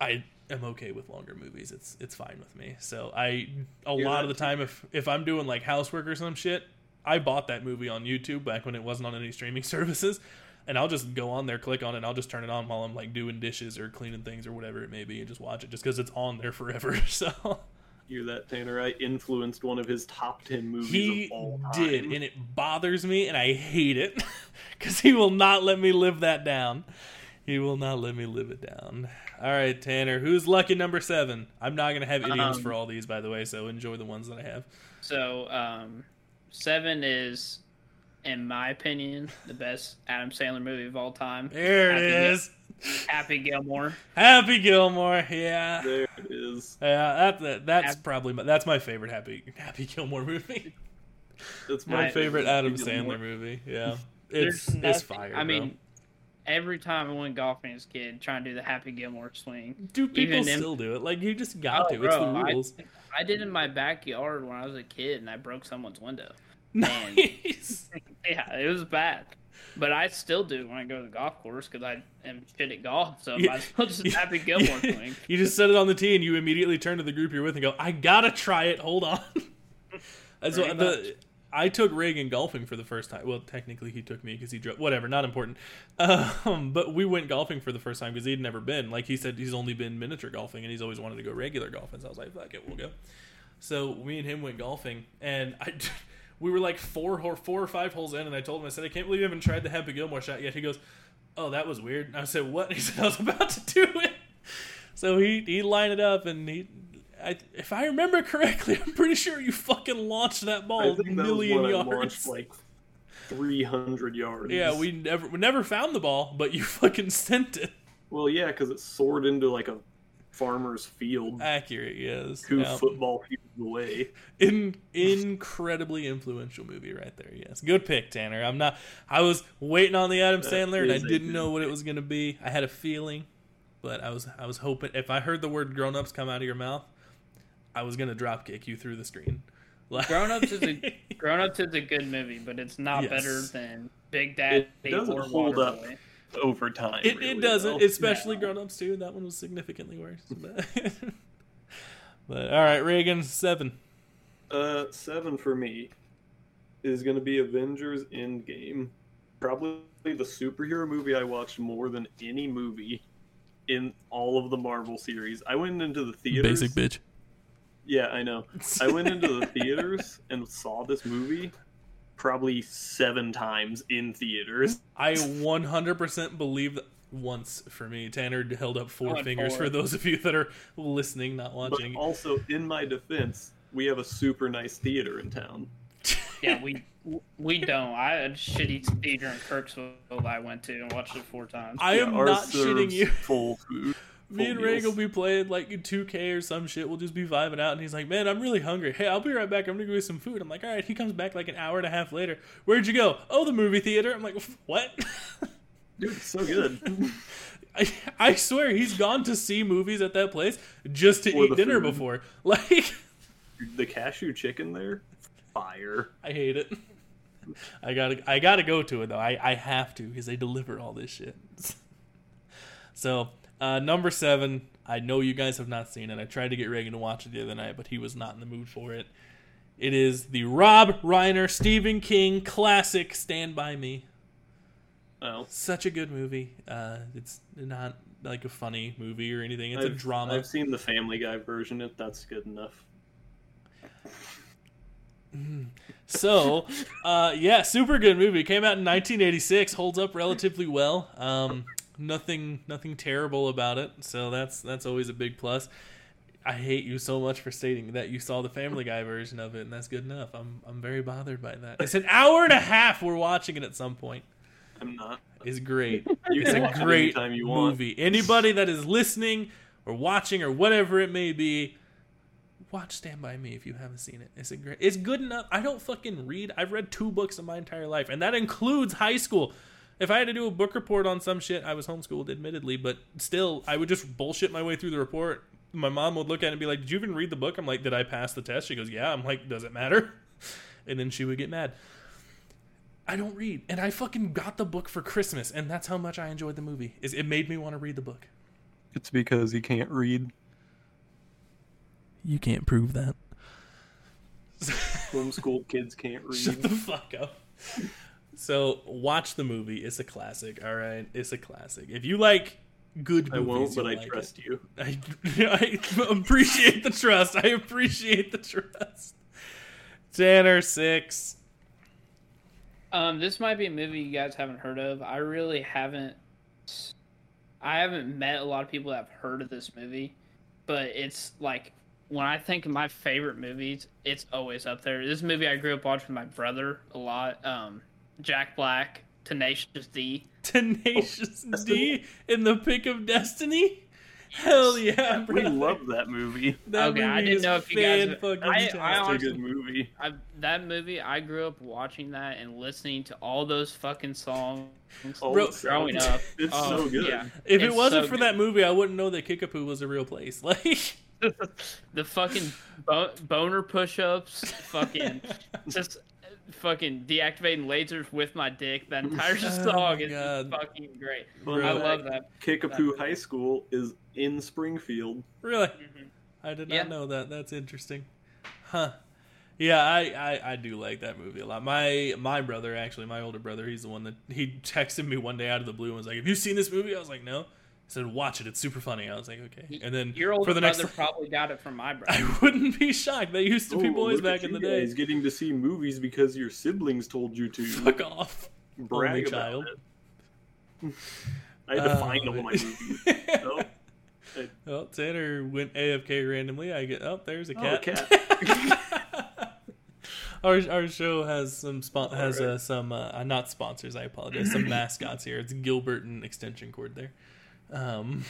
I am okay with longer movies. It's it's fine with me. So I a You're lot of the time if if I'm doing like housework or some shit, I bought that movie on YouTube back when it wasn't on any streaming services. and I'll just go on there, click on it, and I'll just turn it on while I'm like doing dishes or cleaning things or whatever it may be, and just watch it just because it's on there forever. So Hear that, Tanner? I influenced one of his top ten movies he of all time. did, and it bothers me, and I hate it because he will not let me live that down. He will not let me live it down. All right, Tanner, who's lucky number seven? I'm not gonna have idioms Um, for all these, by the way, so enjoy the ones that I have. So um, seven is, in my opinion, the best Adam Sandler movie of all time. There it Happy Gil- Happy Gilmore. Happy Gilmore. Yeah. There it is. Yeah, that, that that's Happy- probably my, that's my favorite Happy Happy Gilmore movie. That's My I- favorite Adam Happy Sandler movie. Yeah, There's it's it's fire. I bro. mean, every time I went golfing as a kid, trying to do the Happy Gilmore swing. Do people even in- still do it. Like you just got Oh, to. It's the bro, I- rules. I did it in my backyard when I was a kid, and I broke someone's window. nice. Yeah, it was bad. But I still do when I go to the golf course because I am shit at golf. So Yeah. well just Happy Gilmore swing. you just set it on the tee and you immediately turn to the group you're with and go, "I gotta try it. Hold on." That's what the. I took Reagan golfing for the first time. Well, technically he took me because he drove. Whatever, not important. Um, but we went golfing for the first time because he'd never been. Like he said, he's only been miniature golfing and he's always wanted to go regular golfing. So I was like, "Fuck it, we'll go." So me and him went golfing, and I, we were like four or four or five holes in, and I told him, I said, I can't believe you haven't tried the Happy Gilmore shot yet. He goes, Oh, that was weird. And I said, What? And he said, I was about to do it. So he he lined it up, and he, I, if I remember correctly, I'm pretty sure you fucking launched that ball a think that was million yards. like three hundred yards. yeah, we never we never found the ball, but you fucking sent it. Well, yeah, because it soared into like a farmer's field, Accurate, yes. two Yeah. football fields away. In, incredibly influential movie right there. Yes, good pick, Tanner. I'm not. I was waiting on the Adam That Sandler, and I didn't know what it was going to be. I had a feeling, but I was I was hoping if I heard the word "grown ups" come out of your mouth, I was going to drop kick you through the screen. Like- Grown Ups is a Grown Ups is a good movie, but it's not Yes. better than Big Daddy It doesn't or hold up. Waterboy. Over time, It, really, it doesn't, though. especially No. grown ups too. That one was significantly worse. But, but all right, Reagan seven. Uh, seven for me is going to be Avengers Endgame. Probably the superhero movie I watched more than any movie in all of the Marvel series. I went into the theaters. Basic bitch. Yeah, I know. I went into the theaters and saw this movie probably seven times in theaters. I 100% believe that once for me. Tanner held up four Going fingers for those of you that are listening, not But watching. also, in my defense, we have a super nice theater in town. Yeah, we we don't. I had a shitty theater in Kirksville I went to and watched it four times. I am Yeah, ours not shitting you. Full food. Me and Reagan will be playing like 2K or some shit. We'll just be vibing out, and he's like, "Man, I'm really hungry. Hey, I'll be right back. I'm gonna go get some food." I'm like, "All right." He comes back like an hour and a half later. Where'd you go? Oh, the movie theater. I'm like, "What?" Dude, it's so good. I, I swear he's gone to see movies at that place just to For eat dinner food. before. Like, the cashew chicken there, fire. I hate it. I gotta, I gotta go to it though. I, I have to because they deliver all this shit. So, uh, number seven. I know you guys have not seen it. I tried to get Reagan to watch it the other night, but he was not in the mood for it. It is the Rob Reiner, Stephen King classic "Stand by Me." Oh, Such a good movie. Uh, it's not like a funny movie or anything. It's a I've- drama. I've seen the Family Guy version. If that's good enough. So, uh, yeah, super good movie. Came out in 1986. Holds up relatively well. Um, nothing, nothing terrible about it. So that's that's always a big plus. I hate you so much for stating that you saw the Family Guy version of it, and that's good enough. I'm I'm very bothered by that. It's an hour and a half. We're watching it at some point. I'm not. It's great. You It's a watch it great anytime you want. movie. Anybody that is listening or watching or whatever it may be, watch Stand by Me if you haven't seen it. It's a great. It's good enough. I don't fucking read. I've read two books in my entire life, and that includes high school. If I had to do a book report on some shit, I was homeschooled, admittedly, but still, I would just bullshit my way through the report. My mom would look at it and be like, "Did you even read the book?" I'm like, "Did I pass the test?" She goes, "Yeah." I'm like, "Does it matter?" And then she would get mad. I don't read, and I fucking got the book for Christmas, and that's how much I enjoyed the movie. Is it made me want to read the book? It's because he can't read. You can't prove that. Homeschooled kids can't read. Shut the fuck up. So watch the movie. It's a classic. All right, it's a classic. If you like good I movies, won't, but you'll I like trust you. I, I appreciate the trust. I appreciate the trust. Tanner six. Um, this might be a movie you guys haven't heard of. I really haven't. I haven't met a lot of people that have heard of this movie, but it's like when I think of my favorite movies, it's always up there. This movie I grew up watching with my brother a lot. Um, Jack Black, Tenacious D. Tenacious oh, D in the pick of destiny. Hell yeah, We brother. love that movie. that Okay, I movie didn't is know if you guys- fan-fucking-tastic. I- I It's a honestly- good movie. I, that movie, I grew up watching that and listening to all those fucking songs All Bro- growing up. It's Oh, so good. yeah. if it wasn't so for good. that movie, I wouldn't know that Kickapoo was a real place. Like, the fucking bo- boner push-ups, fucking just fucking deactivating lasers with my dick. That entire Oh song my is just fucking great. Fun I love that. Kickapoo High School is in Springfield. really, Mhm. I did Yeah. not know that. That's interesting, huh? Yeah, I, I, I do like that movie a lot. My my brother, actually, my older brother, he's the one that he texted me one day out of the blue and was like, "Have you seen this movie?" I was like, "No." He said, "Watch it. It's super funny." I was like, "Okay." And then Your older for the next, brother probably got it from my brother. I wouldn't be shocked. They used to be Oh, boys back in the day. guys getting to see movies because your siblings told you to. Fuck off. Brag only about child. it. I had to Oh, find all my man. movies. Oh, Oh, Tanner went AFK randomly. I get oh, there's a Oh, cat. our our show has some spon- has uh, some uh, not sponsors. I apologize. Some mascots here. It's Gilbert and extension cord there. Um,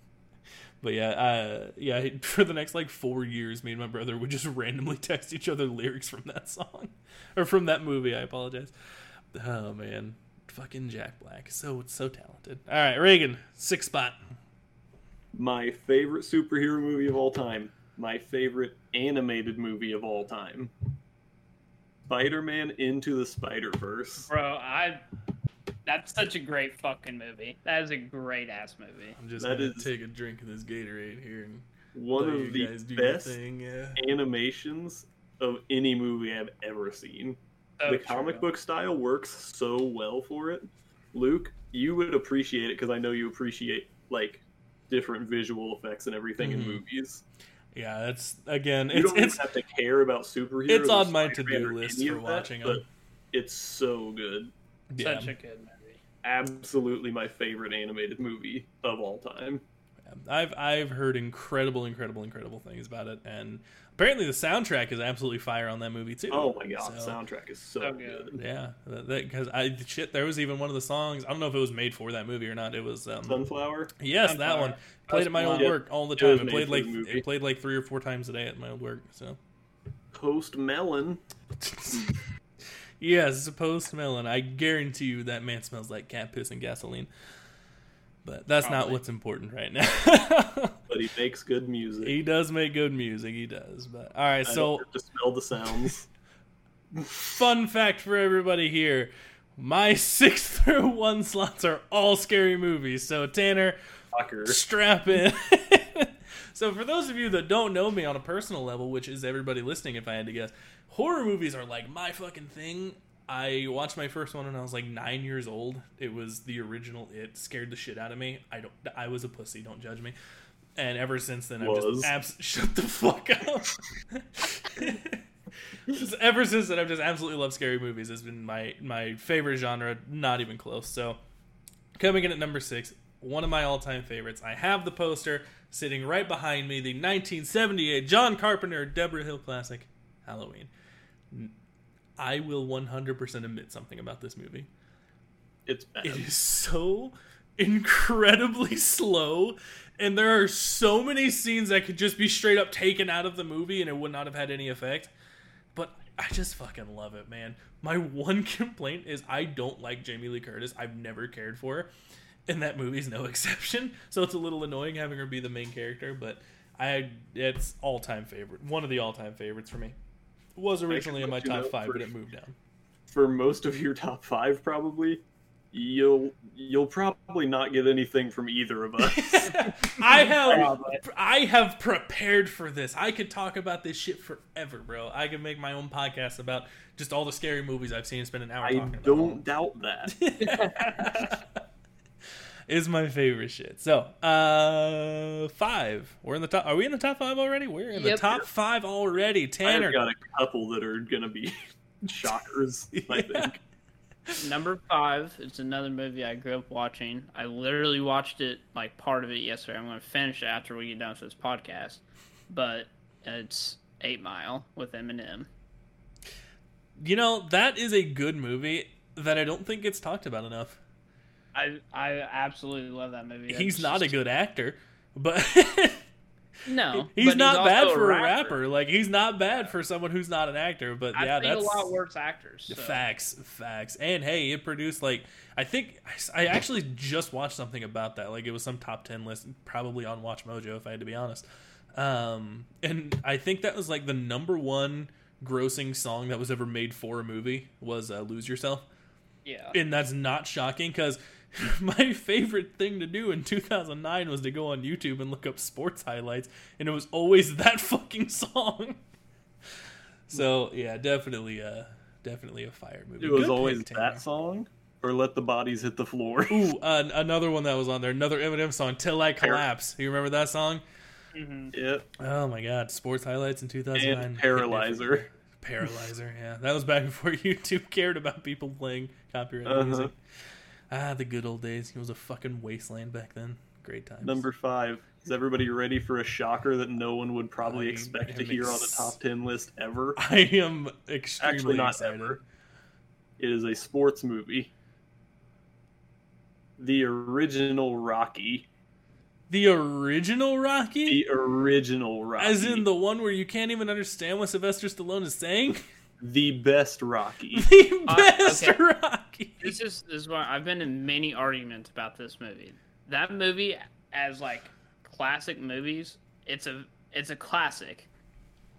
but yeah, uh, yeah. For the next like four years, me and my brother would just randomly text each other lyrics from that song or from that movie. I apologize. Oh man, fucking Jack Black, so so talented. All right, Reagan, six spot. my favorite superhero movie of all time. My favorite animated movie of all time. Spider-Man Into the Spider-Verse. Bro, I. That's such a great fucking movie. That is a great ass movie. I'm just That gonna is- take a drink of this Gatorade here and One of you the guys do your best thing. Yeah. animations of any movie I've ever seen. So the comic true. book style works so well for it. Luke, you would appreciate it because I know you appreciate like different visual effects and everything in Mhm. movies. Yeah, that's again. You It's don't it's have to care about superheroes. it's on my to-do list for of that, watching 'em. but It's so good. yeah. Such a good movie. Absolutely my favorite animated movie of all time. I've I've heard incredible, incredible, incredible things about it, and apparently the soundtrack is absolutely fire on that movie too. Oh my god, So- soundtrack is so, So good. good. Yeah, because I shit. There was even one of the songs. I don't know if it was made for that movie or not. It was um, Sunflower. yes, that one. Played That's at my old one. work all the time. It made played like it played like three or four times a day at my old work. So Post Malone. yes, it's a post. I guarantee you that man smells like cat piss and gasoline. But that's not what's important right now. But he makes good music. he does make good music. He does. But all right, I so to smell the sounds. fun fact for everybody here: my six through one slots are all scary movies. So Tanner, Fucker. strap in. so for those of you that don't know me on a personal level, which is everybody listening, if I had to guess, horror movies are like my fucking thing. I watched my first one when I was like nine years old. It was the original. It scared the shit out of me. I don't. I was a pussy. Don't judge me. And ever since then, I've just abs- shut the fuck up. just ever since then, I've just absolutely loved scary movies. It's been my my favorite genre. Not even close. So Coming in at number six, one of my all time favorites. I have the poster sitting right behind me, the 1978 John Carpenter Debra Hill classic, Halloween. I will 100% admit something about this movie. It's bad. It is so incredibly slow, and there are so many scenes that could just be straight up taken out of the movie and it would not have had any effect. But I just fucking love it, man. My one complaint is I don't like Jamie Lee Curtis. I've never cared for her, and that movie's no exception. So it's a little annoying having her be the main character, but I it's all time favorite, one of the all time favorites for me. It Was originally in my top five, for- but it moved down. For most of your top five, probably, you'll you'll probably not get anything from either of us. I have I have prepared for this. I could talk about this shit forever, bro. I could make my own podcast about just all the scary movies I've seen and spend an hour I talking about. don't doubt that. Is my favorite shit. So, uh, five. We're in the top. Are we in the top five already? We're in the top five already. Tanner, I've got a couple that are gonna be shockers. I think. Number five is another movie I grew up watching. I literally watched it like part of it yesterday. I'm going to finish it after we get done with this podcast. But it's Eight Mile with Eminem. you know that is a good movie that I don't think gets talked about enough. I I absolutely love that movie. He's not a good actor, but no. he's not also bad for a rapper. Like he's not bad for someone who's not an actor. But I've yeah, that's a lot worse actors. so- Facts, facts, and hey, it produced like I think I actually just watched something about that. Like it was some top ten list, probably on Watch Mojo, if I had to be honest. Um, and I think that was like the number one grossing song that was ever made for a movie was uh, "Lose Yourself," Yeah. and that's not shocking because. My favorite thing to do in 2009 was to go on YouTube and look up sports highlights, and it was always that fucking song. So yeah, definitely, uh, definitely a fire movie. It was Good always pick, that song, or let the bodies hit the floor. Ooh, uh, another one that was on there, another Eminem song, "Till I Collapse." You remember that song? hmm yeah, Oh my God! Sports highlights in 2009. and Paralyzer. Paralyzer. Yeah, that was back before YouTube cared about people playing copyrighted Uh-huh. music. Ah, the good old days. It was a fucking wasteland back then. Great times. Number five. Is everybody ready for a shocker that no one would probably I expect to hear on ex- a top ten list ever? I am extremely Actually, not excited. ever. It is a sports movie. The original Rocky. The original Rocky, The original Rocky. as in the one where you can't even understand what Sylvester Stallone is saying. the best Rocky. the Uh, best okay. Rocky. This is this is why I've been in many arguments about this movie. That movie, as like classic movies, it's a it's a classic,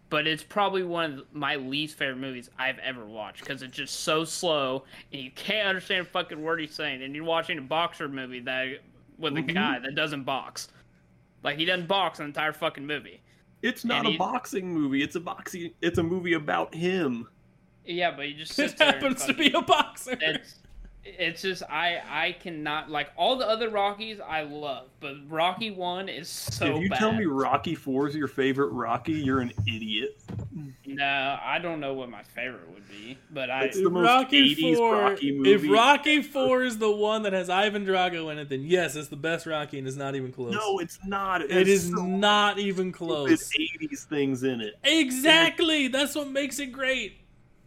but it's probably one of my least favorite movies I've ever watched because it's just so slow and you can't understand a fucking word he's saying. And you're watching a boxer movie that with Mhm. a guy that doesn't box, like he doesn't box the entire fucking movie. It's not And a he- boxing movie. It's a boxing. It's a movie about him. Yeah, but he just It sits there and happens to be a boxer. it's it's just I I cannot like all the other Rockies I love, but Rocky One is so if you bad. tell me Rocky Four is your favorite Rocky, you're an idiot. no, I don't know what my favorite would be, but I It's the most Rocky 80s Four. Rocky movie if movie Rocky Four is the one that has Ivan Drago in it, then yes, it's the best Rocky, and it's not even close. No, it's not. It's it has is so not even stupid close. 80s things in it. Exactly. That's what makes it great.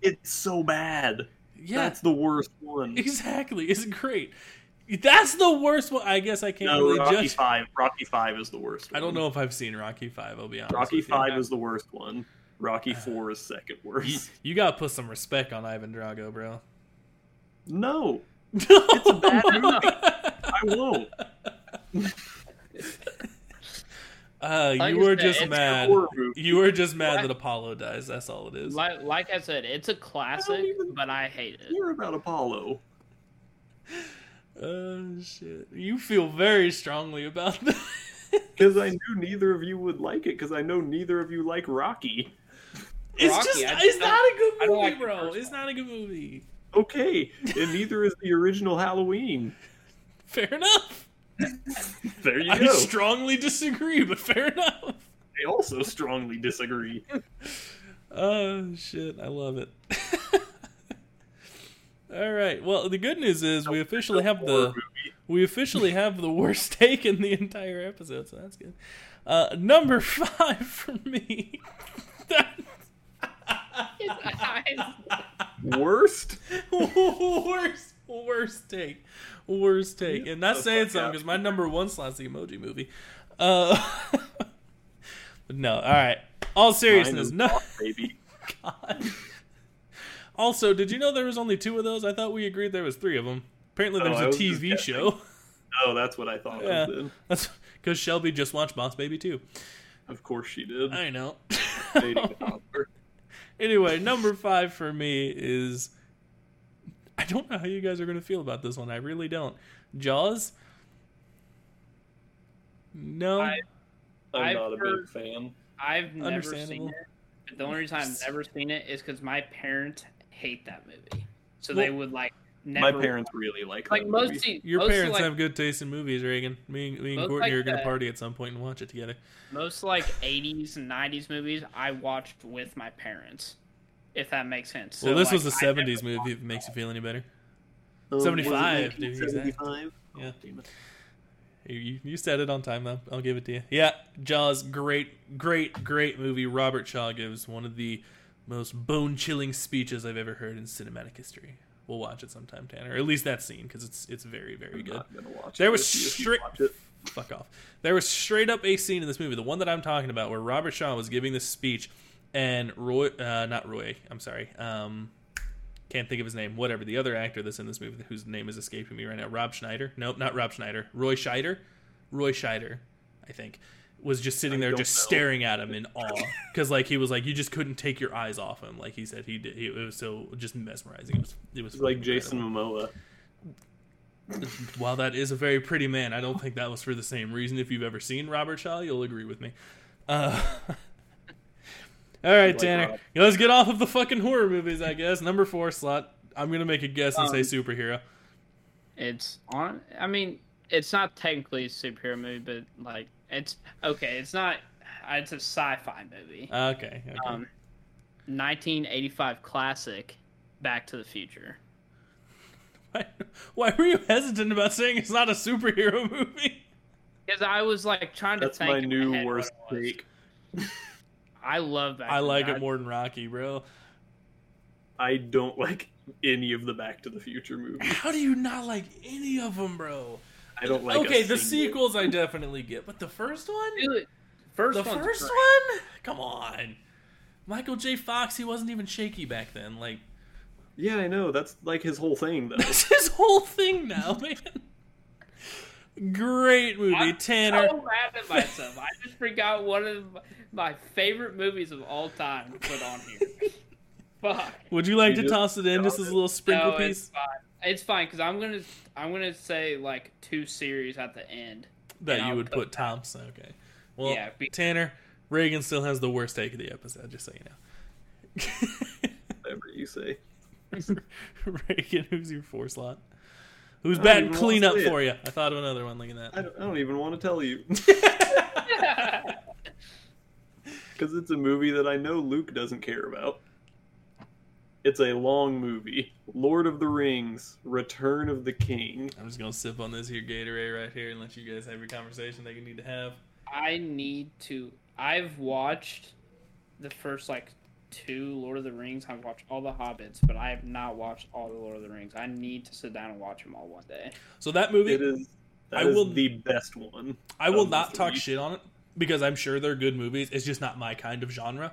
It's so bad. Yeah, That's the worst one. exactly. It's great. That's the worst one. I guess I can't No, really Rocky judge. Five. Rocky Five is the worst. One. I don't know if I've seen Rocky Five. I'll be honest. Rocky with you. Five is the worst one. Rocky Four is second worst. you gotta put some respect on Ivan Drago, bro. No, it's a bad movie. I won't. Uh, you I were said, just mad. You were just mad What? that Apollo dies. That's all it is. like like I said, it's a classic, even- but I hate it. Hear about Apollo? Oh shit! You feel very strongly about that. Because I knew neither of you would like it. Because I know neither of you like Rocky. It's Rocky, just, I just it's don't- a good movie, like bro. It's not a good movie. Okay, and neither is the original Halloween. Fair enough. There you I go. I strongly disagree, but fair enough. I also strongly disagree. Oh shit! I love it. All right. Well, the good news is we officially have the we officially have the worst take in the entire episode, so that's good. Uh, number five for me. worst. worst, worst take, worst take, and not saying something because my number one slot's the Emoji Movie. Uh, but no, all right. All seriousness, no. Boss Baby. God. Also, did you know there was only two of those? I thought we agreed there was three of them. Apparently, Oh, there's I a TV show. Oh, that's what I thought Yeah. it was. Then. That's because Shelby just watched Boss Baby too. Of course she did. I know. Anyway, number five for me is I don't know how you guys are going to feel about this one. I really don't. Jaws? No. I- I'm I've not a heard- big fan. I've never seen it. The only reason I've never seen it is because my parents hate that movie, so Well, they would like My never. parents really like like most. Your most parents like, have good taste in movies, Reagan. Me, me and Courtney like are going to that. party at some point and watch it together. most like 80s and 90s movies I watched with my parents, if that makes sense. well, So, this like, was a I never 70s movie, if it makes you feel any better. Um, 75, dude, exactly. 1975? Yeah. Oh. You, you said it on time, though. I'll give it to you. Yeah, Jaws, great, great, great movie. Robert Shaw gives one of the most bone chilling speeches I've ever heard in cinematic history. We'll watch it sometime, Tanner. Or at least that scene, because it's it's very, very I'm good. not gonna watch There it was with you if you straight. Fuck off. There was straight up a scene in this movie, the one that I'm talking about, where Robert Shaw was giving this speech, and Roy, uh, not Roy, I'm sorry, um, can't think of his name. Whatever the other actor that's in this movie, whose name is escaping me right now, Rob Schneider. Nope, not Rob Schneider. Roy Scheider. Roy Scheider, I think, was just sitting there, just know. staring at him in awe, because like he was like you just couldn't take your eyes off him. Like he said, he did. He, it was so just mesmerizing. It was. It was like Jason incredible. Momoa. While that is a very pretty man, I don't think that was for the same reason. If you've ever seen Robert Shaw, you'll agree with me. Uh, all right, Like Tanner, Rob. let's get off of the fucking horror movies. I guess number four slot. I'm gonna make a guess and say Um, superhero. It's on. I mean, it's not technically a superhero movie, but like it's okay. It's not. It's a sci-fi movie. Okay. okay. Um, 1985 classic, Back to the Future. why, why were you hesitant about saying it's not a superhero movie? Because I was like trying to That's think. my new head worst it take. I love Back. I to like Future. it more than Rocky, bro. I don't like any of the Back to the Future movies. How do you not like any of them, bro? I don't like. a okay, the sequels I definitely get, but the first one, Dude, first the first great. one, come on. Michael J. Fox, he wasn't even shaky back then. Like Yeah, I know. That's like his whole thing, though. that's his whole thing now, man. Great movie, I'm Tanner. so mad at myself. I just forgot one of my favorite movies of all time to put on here. Fuck. Would you like You to just toss it in just as a little sprinkle no, piece. It's fine because I'm gonna I'm gonna say like two series at the end. that you I'll would put put Thompson? Okay. Well, Yeah, be- Tanner, Reagan still has the worst take of the episode, just so you know. Whatever you say. Reagan, who's your four slot? Who's I don't batting cleanup for you? I thought of another one. Look at I that. don't, I don't even want to tell you because it's a movie that I know Luke doesn't care about. It's a long movie. Lord of the Rings: Return of the King. I'm just gonna sip on this here Gatorade right here and let you guys have your conversation that you need to have. I need to. I've watched the first like two Lord of the Rings. I've watched all the Hobbits, but I have not watched all the Lord of the Rings. I need to sit down and watch them all one day. So that movie, It is. I That is will- the best one. I will not talk three. shit on it because I'm sure they're good movies. It's just not my kind of genre.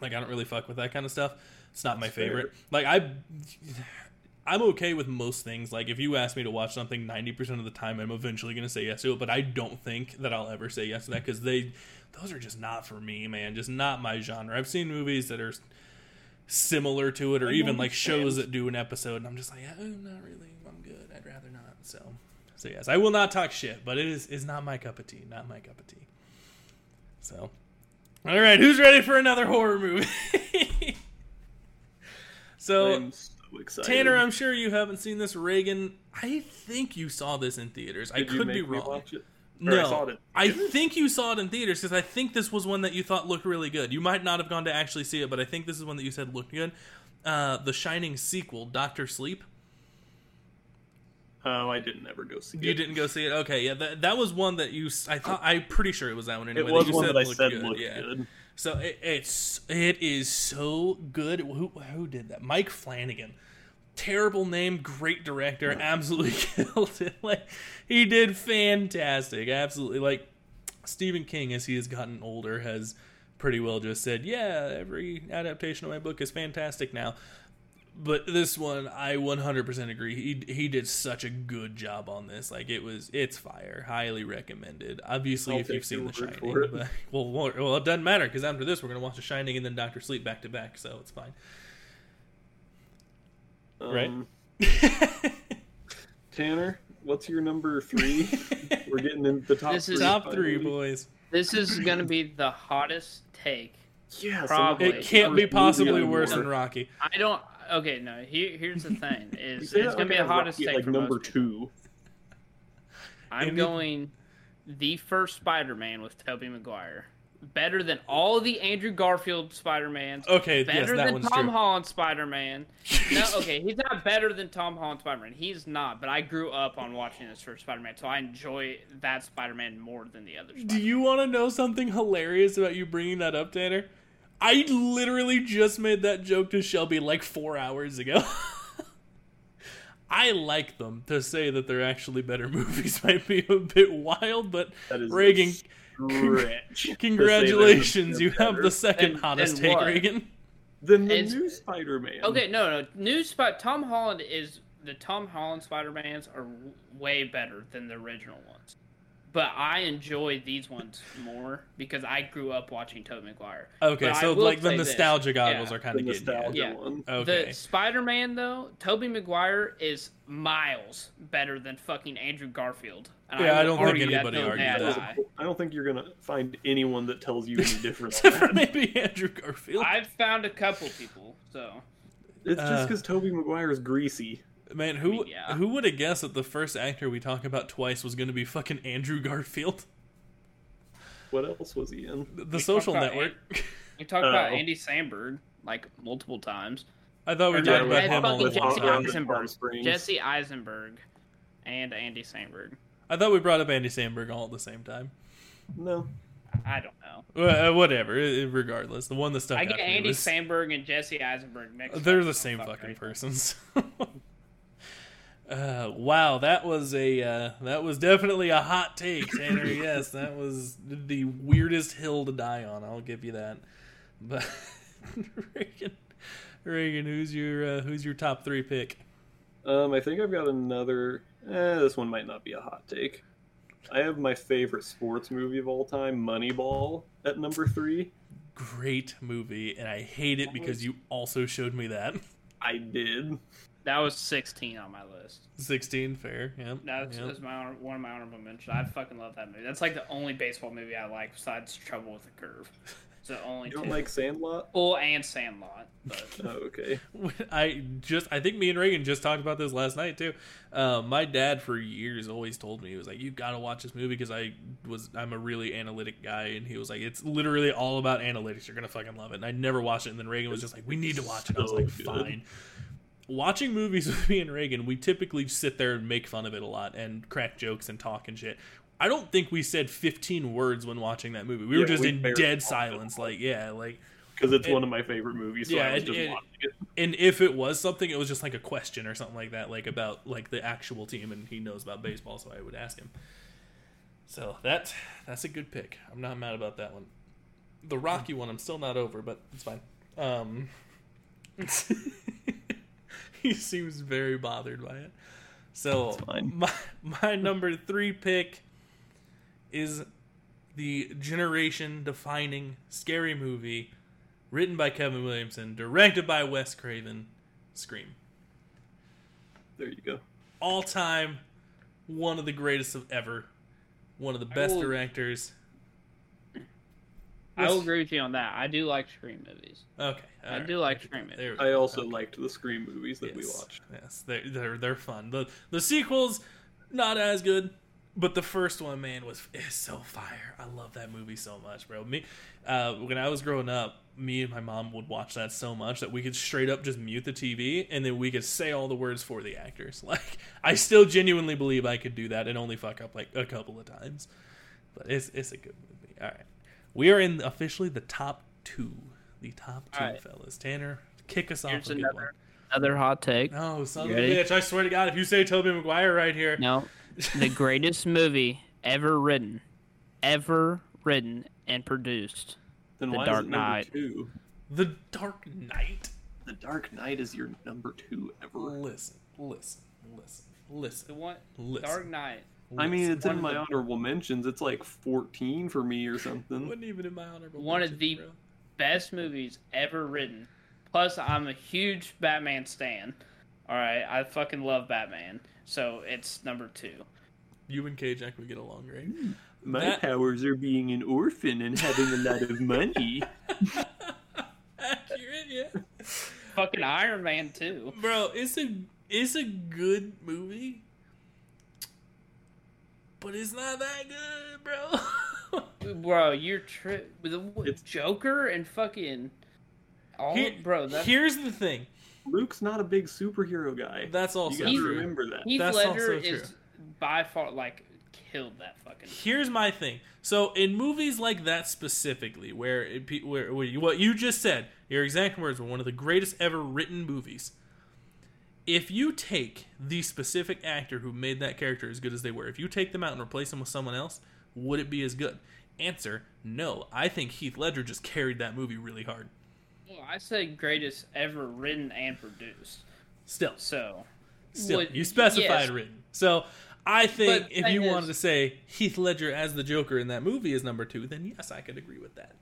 Like I don't really fuck with that kind of stuff. It's not my That's fair. favorite. Like I I'm okay with most things. Like if you ask me to watch something 90% of the time I'm eventually going to say yes to it, but I don't think that I'll ever say yes to that cuz they those are just not for me, man. Just not my genre. I've seen movies that are similar to it or I even like shows that do an episode and I'm just like, "Oh, not really. I'm good. I'd rather not." So so yes, I will not talk shit, but it is is not my cup of tea. Not my cup of tea. So, all right, who's ready for another horror movie? so, excited. Tanner, I'm sure you haven't seen this. Reagan, I think you saw this in theaters. I Did you could be wrong. Watch it? Or I No, it. I think you saw it in theaters because I think this was one that you thought looked really good. You might not have gone to actually see it, but I think this is one that you said looked good. Uh, the Shining sequel, Doctor Sleep. Oh, I didn't ever go see You it. You didn't go see it. Okay, yeah, that, that was one that you. I thought I'm pretty sure it was that one. Anyway, it was you one that I said good, looked yeah. good. So it, it's it is so good. Who who did that? Mike Flanagan. Terrible name, great director, absolutely killed it. Like he did fantastic, absolutely. Like Stephen King, as he has gotten older, has pretty well just said, "Yeah, every adaptation of my book is fantastic now." But this one, I 100% agree. He he did such a good job on this. Like it was, it's fire. Highly recommended. Obviously, I'll if you've seen The Shining, but, well, well, well, it doesn't matter because after this, we're gonna watch The Shining and then Doctor Sleep back to back, so it's fine. Right. Um, Tanner, what's your number three? We're getting in the top This three. is- Top three, finally. boys. This is gonna be the hottest take. Yeah, Probably. It can't be possibly worse than Rocky. I don't. Okay, no. Here, here's the thing: is it's that gonna be like the hottest Rocky take like for number most two. I'm Any- going the first Spider-Man with Tobey Maguire. Better than all the Andrew Garfield Spider-Mans. Okay, yes, Better that than one's Tom true. Holland Spider-Man. No, okay, he's not better than Tom Holland Spider-Man. He's not, but I grew up on watching this first Spider-Man, so I enjoy that Spider-Man more than the others. Do you want to know something hilarious about you bringing that up, Tanner? I literally just made that joke to Shelby like four hours ago. I like them. To say that they're actually better movies might be a bit wild, but That is Reagan, stretch. To say congratulations, you have the second Then- hottest then take, what? Reagan. than the It's- new Spider-Man. Okay, no, no. New Spot Tom Holland is the Tom Holland Spider-Mans are w- way better than the original ones. But I enjoy these ones more because I grew up watching Tobey Maguire. Okay, But so like the say this. nostalgia goggles Yeah. are kind of getting you. nostalgia Yeah. one. Okay. The Spider-Man though, Tobey Maguire is miles better than fucking Andrew Garfield. And Yeah, I will don't think argue that anybody till the argued that. I don't think you're gonna find anyone that tells you any different. Except for maybe Andrew Garfield. I've found a couple people, so It's Uh, just because Tobey Maguire is greasy. Man, who Yeah. who would have guessed that the first actor we talk about twice was going to be fucking Andrew Garfield? What else was he in? The We Social talked about Network. we talked about Oh. Andy Samberg like multiple times. I thought we Or were talking about him all the fucking. Jesse Palm- Palm Eisenberg. Jesse Eisenberg and Andy Samberg. I thought we brought up Andy Samberg all at the same time. No, I don't know. Well, uh, whatever. i- i- regardless, the one that stuck I get to Andy was- Samberg and Jesse Eisenberg mixed. They're up. the same fucking right? persons. uh, wow, that was a uh, that was definitely a hot take, Tanner. yes, that was the weirdest hill to die on. I'll give you that. But Reagan, Reagan, who's your uh, who's your top three pick? um, I think I've got another. Eh, this one might not be a hot take. I have my favorite sports movie of all time, Moneyball, at number three. Great movie, and I hate it because you also showed me that. I did. That was 16 on my list. Sixteen, fair. Yeah. That's, that's my honor, one of my honorable mentions. I fucking love that movie. That's like the only baseball movie I like besides Trouble with the Curve. It's the only You don't two. like Sandlot? Well, and Sandlot, but Oh, okay. I just I think me and Reagan just talked about this last night too. Uh, my dad for years always told me he was like, "You got to watch this movie because I was I'm a really analytic guy," and he was like, "It's literally all about analytics. You're gonna fucking love it." And I never watched it, and then Reagan was just like, "We need to watch it." I was like, "Fine." Watching movies with me and Reagan, we typically sit there and make fun of it a lot and crack jokes and talk and shit. I don't think we said 15 words when watching that movie. We were just we in dead silence, like yeah, like Because it's And- one of my favorite movies, so yeah, I was and- just and- watching it. and if it was something, it was just like a question or something like that, like about like the actual team, and he knows about baseball, so I would ask him. So that that's a good pick. I'm not mad about that one. The Rocky one, I'm still not over, but it's fine. Um, he seems very bothered by it. So my my number three pick is the generation defining scary movie written by Kevin Williamson, directed by Wes Craven, Scream. There you go. All time, one of the greatest of ever, one of the best will- directors. I will agree with you on that. I do like Scream movies. Okay, I alright. do like Scream movies. I also Okay. liked the Scream movies that we watched. Yes, they're, they're they're fun. the The sequels not as good, but the first one, man, was is so fire. I love that movie so much, bro. Me, uh, when I was growing up, me and my mom would watch that so much that we could straight up just mute the TV and then we could say all the words for the actors. Like, I still genuinely believe I could do that and only fuck up like a couple of times. But it's it's a good movie. All right, we are in officially the top two. The top two, All right. fellas. Tanner, kick us off Here's a good one. another another hot take. No, son of a bitch! I swear to God, if you say Tobey Maguire right here, No, the greatest movie ever written, ever written and produced. Then The why Dark is it number Knight. two? The Dark Knight. The Dark Knight is your number two ever. Listen, listen, listen, listen. The listen, one, listen. Dark Knight. I mean, listen. it's in my the- honorable mentions. It's like 14 for me or something. wasn't even in my honorable. One of the- bro. best movies ever written. Plus, I'm a huge Batman stan. All right, I fucking love Batman, so it's number two. You and K-Jack would get along great. Hmm. My That- powers are being an orphan and having a lot of money. Accurate, yeah. Fucking Iron Man too. Bro, it's a it's a good movie, but it's not that good, bro. Bro, you're tri- with the Joker and fucking all Here- bro. That, Here's the thing. Luke's not a big superhero guy. That's you also gotta true. remember that. Heath that's Ledger also is by far like killed that fucking. Here's my thing. So in movies like that specifically, where it, where, where you, what you just said, your exact words were one of the greatest ever written movies. If you take the specific actor who made that character as good as they were, if you take them out and replace them with someone else, would it be as good? Answer: No. I think Heath Ledger just carried that movie really hard. Well, I say greatest ever written and produced. Still, So, still, would- you specified yes. written. So I think But if you is- wanted to say Heath Ledger as the Joker in that movie is number two, then yes, I could agree with that.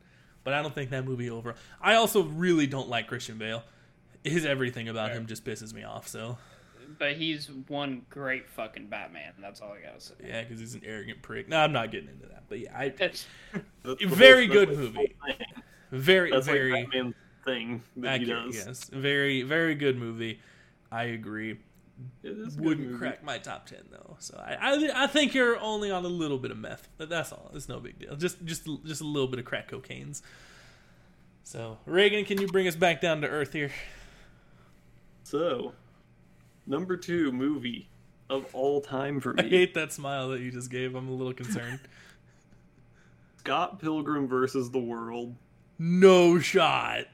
But I don't think that movie overall. I also really don't like Christian Bale. His everything about him just pisses me off. So but he's one great fucking Batman. That's all I gotta say. yeah, because he's an arrogant prick. No, I'm not getting into that. But yeah, I That's That's the Very whole- good that's the movie. thing. very That's very like Batman's thing that he does. Yes, very very good movie. I agree. It is a good Wouldn't movie. crack my top ten though. So I, I I think you're only on a little bit of meth. But that's all. It's no big deal. Just just just a little bit of crack cocaines. So Reagan, can you bring us back down to earth here? So, number two movie of all time for me. I hate that smile that you just gave. I'm a little concerned. Scott Pilgrim versus the World. no shot.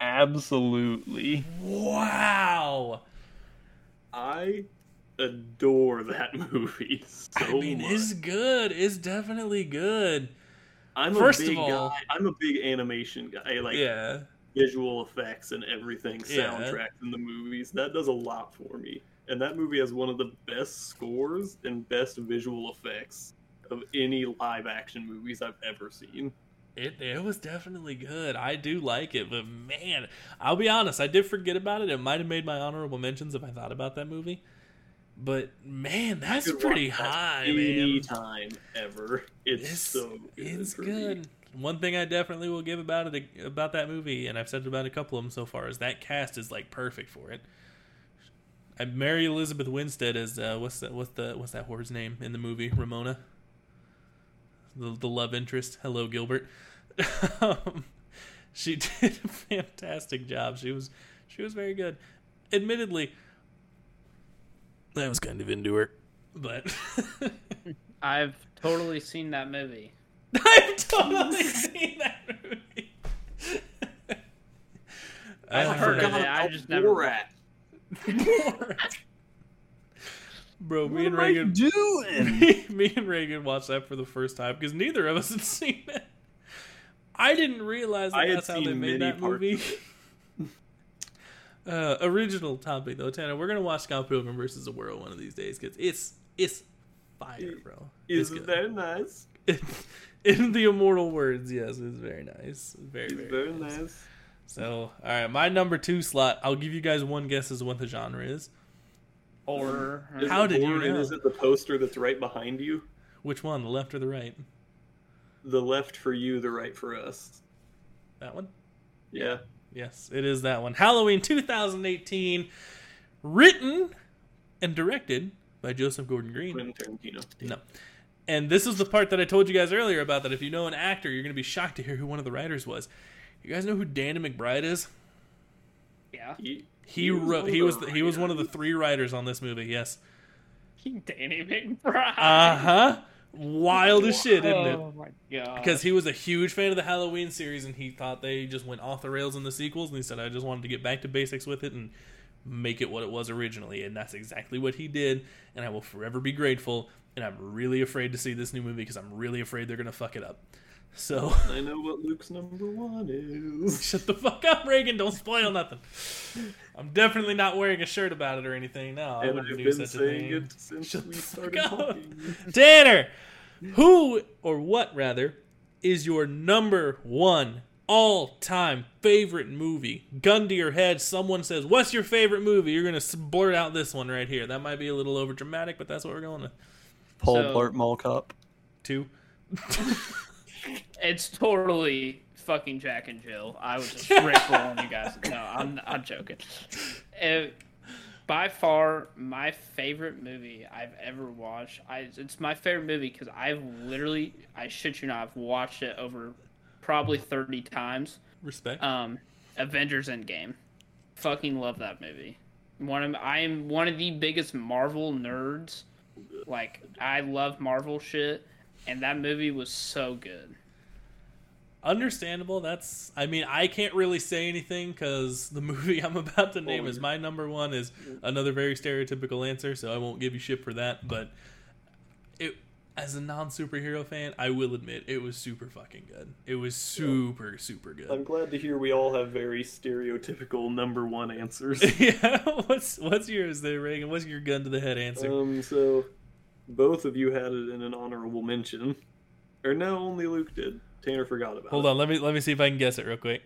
Absolutely, Wow. I adore that movie so I mean, much. it's good. It's definitely good. I'm first a of big all- guy. I'm a big animation guy. Like yeah. Visual effects and everything, Yeah. soundtracks in the movies. That does a lot for me. And that movie has one of the best scores and best visual effects of any live action movies I've ever seen. It it was definitely good. I do like it, but man, I'll be honest, I did forget about it. It might have made my honorable mentions if I thought about that movie. But man, that's pretty high, any man. time ever. It's, It's so good. it's for me. Good. One thing I definitely will give about it about that movie, and I've said it about a couple of them so far, is that cast is like perfect for it. And Mary Elizabeth Winstead is uh, what's that? What's the what's that whore's name in the movie? Ramona, the the love interest. Hello, Gilbert. um, she did a fantastic job. She was she was very good. Admittedly, that was kind of into her, but I've totally seen that movie. I've totally seen that movie. I've Uh, heard of Forgot it, I about just never- Borat. Bro, me What and am I Reagan doing? me, me and Reagan watched that for the first time because neither of us had seen it. I didn't realize that I had that's how they seen made that movie. Uh, original topic though, Tanner. We're gonna watch Scott Pilgrim versus the World one of these days because it's it's fire, bro. Is it's good. very nice. In the immortal words, yes, it's very nice. Very It's very, very nice. nice. So, all right, my number two slot. I'll give you guys one guess as to what the genre is. Or Is How did you horror and know? Is it the poster that's right behind you? Which one, the left or the right? The left for you, the right for us. That one. Yeah. Yes, it is that one. Halloween 2018, written and directed by Joseph Gordon-Green. Quentin Tarantino. No. And this is the part that I told you guys earlier about that if you know an actor, you're going to be shocked to hear who one of the writers was. You guys know who Danny McBride is? Yeah. He, He was wrote he was the the, he was one of the three writers on this movie. Yes. Danny McBride. Uh-huh. Wild as shit, isn't it? Oh my god. because he was a huge fan of the Halloween series and he thought they just went off the rails in the sequels and he said I just wanted to get back to basics with it and make it what it was originally and that's exactly what he did and I will forever be grateful and I'm really afraid to see this new movie because I'm really afraid they're gonna fuck it up. So I know what Luke's number one is. shut the fuck up, Reagan! Don't spoil nothing. I'm definitely not wearing a shirt about it or anything. No, I wouldn't I've do been such a saying thing. it since Shut we started talking. Tanner, who or what rather is your number one all time favorite movie. Gun to your head, someone says, What's your favorite movie? You're going to blurt out this one right here. That might be a little over dramatic, but that's what we're going with. Paul So- Blart Mall Cop. Two. It's totally fucking Jack and Jill. I was just rickrolling you guys. No, I'm I'm joking. Uh, by far, my favorite movie I've ever watched. I it's my favorite movie because I've literally, I shit you not, I've watched it over probably thirty times. Respect. Um, Avengers Endgame. Fucking love that movie. One of I am one of the biggest Marvel nerds. Like I love Marvel shit, and that movie was so good. Understandable. That's. I mean, I can't really say anything because the movie I'm about to name Oh, is my number one. Is another very stereotypical answer, so I won't give you shit for that. But it, as a non superhero fan, I will admit it was super fucking good. It was super super good. I'm glad to hear we all have very stereotypical number one answers. yeah. What's what's yours there, Reagan? What's your gun to the head answer? um, so both of you had it in an honorable mention, or no, only Luke did. Tanner forgot about. It. Hold it. on. Let me let me see if I can guess it real quick.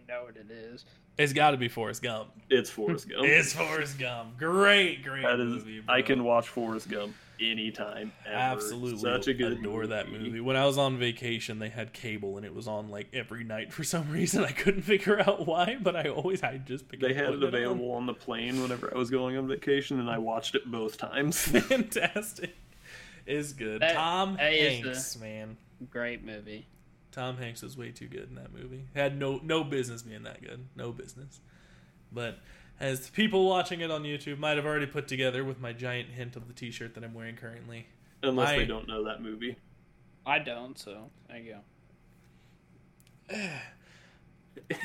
You know what it is. It's got to be Forrest Gump. It's Forrest Gump. It's Forrest Gump. Great, great that is. movie. Bro. I can watch Forrest Gump anytime. Ever. Absolutely, such a good adore that movie. When I was on vacation, they had cable, and it was on like every night for some reason. I couldn't figure out why, but I always I just picked They had it available on the plane whenever I was going on vacation, and I watched it both times. Fantastic, is good. That- Tom that is Hanks, man. Great movie. Tom Hanks was way too good in that movie. Had no no business being that good. No business. But as people watching it on YouTube might have already put together with my giant hint of the T-shirt that I'm wearing currently. Unless I- they don't know that movie. I don't, so there you go.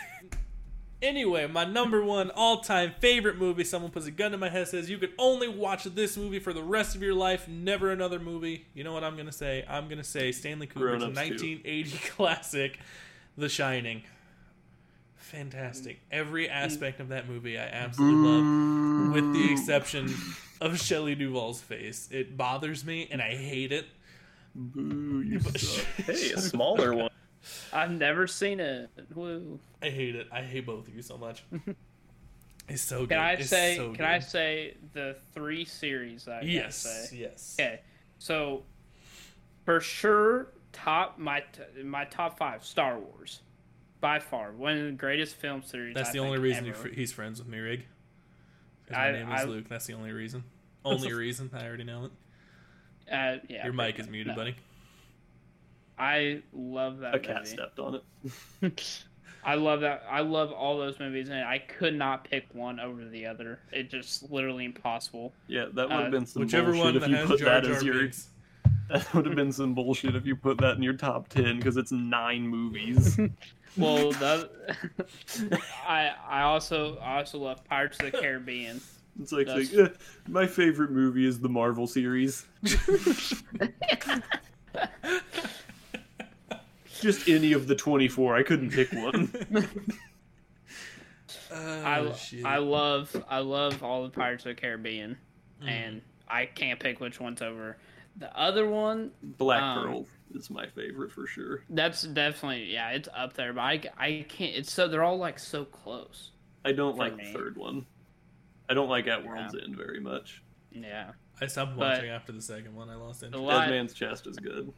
Anyway, my number one all-time favorite movie. Someone puts a gun to my head, says you can only watch this movie for the rest of your life, never another movie. You know what I'm gonna say? I'm gonna say Stanley Kubrick's Grown-ups, too. 1980 classic, The Shining. Fantastic. Every mm. aspect of that movie I absolutely love, with the exception of Shelley Duvall's face. It bothers me, and I hate it. Boo, you suck. Hey, a smaller one. I've never seen it. Woo. I hate it. I hate both of you so much. It's so good. Can I It's say? so can I say the three series? I gotta Yes. Say. Yes. Okay, so for sure, top my t- my top five Star Wars, by far one of the greatest film series. That's I the only think, reason ever. he's friends with me, Rig. 'Cause I- my name is I- Luke. That's the only reason. Only reason. I already know it. Uh, yeah, Your mic is muted, No. buddy. I love that A cat stepped on it. I love that. I love all those movies, and I could not pick one over the other. It's just literally impossible. Yeah, that would have Uh, been some Whichever bullshit one if you put Jar that Jar as your. Binks. That would have been some bullshit if you put that in your top ten because it's nine movies. Well, the, I I also I also love Pirates of the Caribbean. It's like, That's- saying, eh, my favorite movie is the Marvel series. Just any of the twenty-four. I couldn't pick one. I Oh, shit. I love I love all the Pirates of the Caribbean, Mm. and I can't pick which one's over. The other one, Black Um, Pearl is my favorite for sure. that's definitely yeah, it's up there. But I, I can't. It's so they're all like so close. I don't like me. the third one. I don't like At World's End very much. Yeah. I stopped but- watching after the second one. I lost interest. The Dead Man's Chest is good.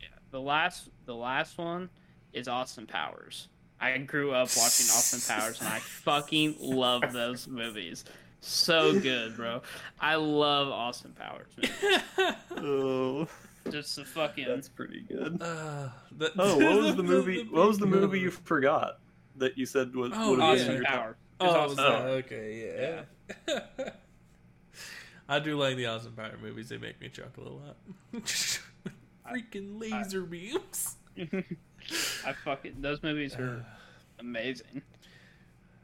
Yeah, the last the last one is Austin Powers. I grew up watching Austin Powers, and I fucking love those movies. So good, bro. I love Austin Powers. Oh, Just the fucking. that's pretty good. Uh, the- Oh, what was the movie? What was the big movie you forgot that you said was Oh, would have Austin in your top? Powers. Oh, Austin was Powers. that- okay, yeah. yeah. I do like the Austin Power movies. They make me chuckle a lot. Freaking laser beams. I fucking those movies are amazing.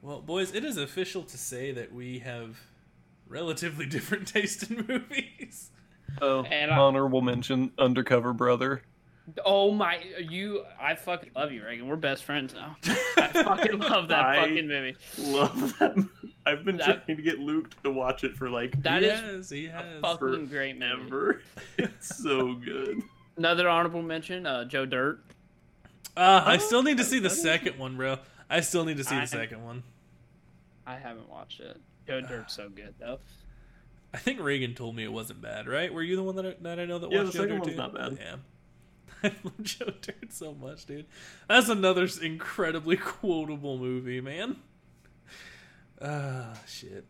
Well, boys, it is official to say that we have relatively different taste in movies. Oh, And I- honorable mention: Undercover Brother. Oh my, you! I fucking love you, Reagan. We're best friends now. I fucking love that I- fucking movie. Love that. movie. I've been That- trying to get Luke to watch it for like That he is has, he has. fucking great movie. ever. It's so good. Another honorable mention: uh, Joe Dirt. Uh, I still need to see the second one, bro. I still need to see I- the second one. I haven't watched it. Joe Dirt's so good though. I think Reagan told me it wasn't bad, right? Were you the one that I, know that I know that Yeah, watched the Joe second Dirt one's too? not bad. Yeah. I love Joe Dirt so much, dude. That's another incredibly quotable movie, man. Ah, shit.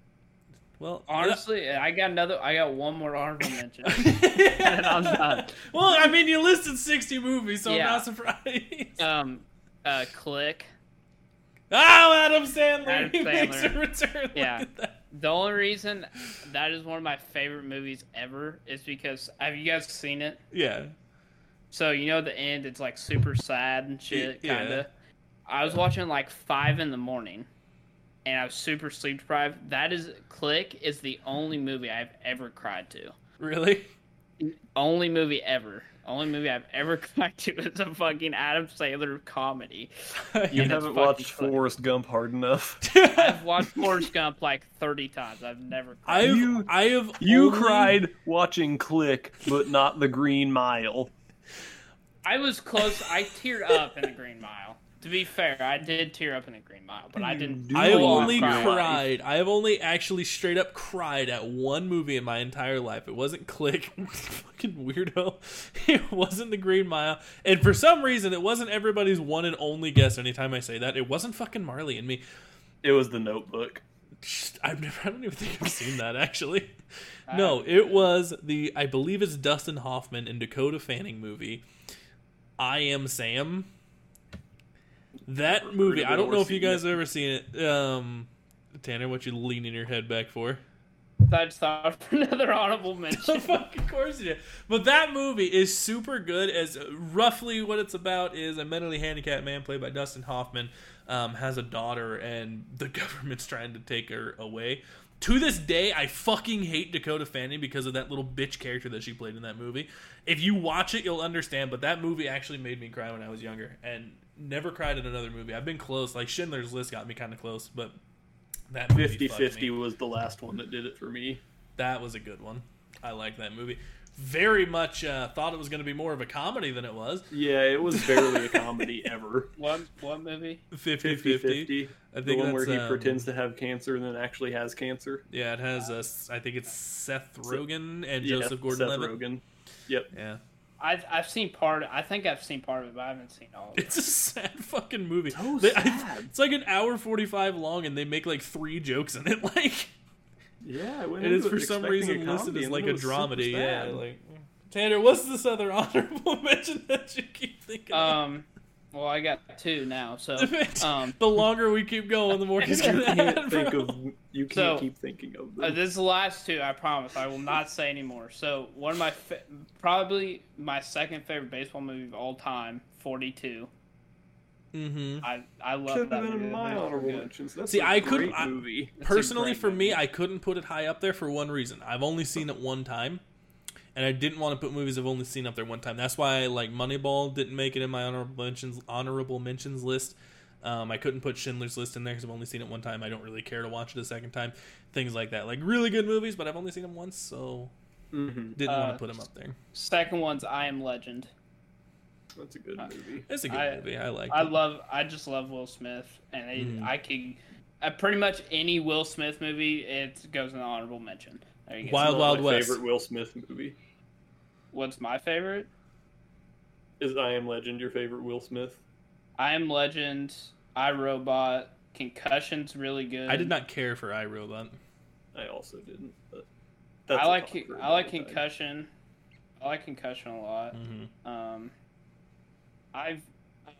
Well, Honestly, I got another. I got one more honorable mention. and I'm done. well, I mean, you listed 60 movies, so Yeah. I'm not surprised. Um, uh, Click. oh, Adam Sandler. Adam he makes a Sandler. return. Look Yeah. The only reason that is one of my favorite movies ever is because have you guys seen it? Yeah. So you know the end, it's like super sad and shit, Yeah. kind of. I was watching like five in the morning, and I was super sleep deprived. That is Click is the only movie I've ever cried to. Really? Only movie ever. Only movie I've ever cried to is a fucking Adam Sandler comedy. You haven't watched funny. Forrest Gump hard enough. I've watched Forrest Gump like thirty times. I've never. Cried. I've, You- I have You only- cried watching Click, but not the Green Mile. I was close. I teared up in the Green Mile. To be fair, I did tear up in a Green Mile, but I didn't. I have only cried. I have only actually straight up cried at one movie in my entire life. It wasn't Click, fucking weirdo. It wasn't The Green Mile, and for some reason, it wasn't everybody's one and only guess. Anytime I say that, it wasn't fucking Marley and me. It was the Notebook. I've never. I don't even think I've seen that actually. Uh, no, it was the. I believe it's Dustin Hoffman and Dakota Fanning movie. I am Sam. That movie. I don't know if you seen guys have ever seen it. Um, Tanner, what you leaning your head back for? I just thought for another honorable mention. Fuck, of course you did. But that movie is super good. As roughly what it's about is a mentally handicapped man played by Dustin Hoffman um, has a daughter, and the government's trying to take her away. To this day, I fucking hate Dakota Fanning because of that little bitch character that she played in that movie. If you watch it, you'll understand. But that movie actually made me cry when I was younger, and never cried at another movie. I've been close. Like Schindler's List got me kind of close, but that movie 50-50 me. was the last one that did it for me. That was a good one. I like that movie. Very much uh, thought it was going to be more of a comedy than it was. Yeah, it was barely a comedy ever. What what movie? 50 50 50. 50. I The think one where he um, pretends to have cancer and then actually has cancer. Yeah, it has, uh, s- I think it's Seth Rogen and Yeah, Joseph Gordon Seth Levitt. Rogen. Yep. Yeah. I've I've seen part. I think I've seen part of it, but I haven't seen all of it. It's a sad fucking movie. So They- I- it's like an hour 45 long and they make like three jokes in it. Like, Yeah, I went it is for some reason a listed as like a it dramedy. Yeah. sad. Like, Tanner, what's this other honorable mention that you keep thinking of? Um, well, I got two now. So um, the longer we keep going, the more he's you gonna can't add, think bro. of you can't So- keep thinking of Uh, this is the last two. I promise. I will not say anymore. So one of my fa- probably my second favorite baseball movie of all time, Forty Two. Mm-hmm. I I love Should have that been movie. in my honorable mentions. That's See, a I couldn't- I- movie. It's Personally, great for me. I couldn't put it high up there for one reason. I've only seen it one time, and I didn't want to put movies I've only seen up there one time. That's why, like Moneyball, didn't make it in my honorable mentions honorable mentions list. Um, I couldn't put Schindler's List in there because I've only seen it one time. I don't really care to watch it a second time. Things like that, like really good movies, but I've only seen them once, so Mhm. didn't want Uh, to put them up there. Second one's I Am Legend. That's a good Uh, movie. It's a good I- movie. I like. I it. love. I just love Will Smith, and it, Mhm. I can. Uh, pretty much any Will Smith movie, it goes in the honorable mention. There you go. Wild Wild my West. favorite Will Smith movie. What's my favorite? Is I Am Legend your favorite Will Smith? I Am Legend. I Robot. Concussion's really good. I did not care for iRobot. I also didn't, but I a like. I like another time. Concussion. I like Concussion a lot. hmm Um, I've uh,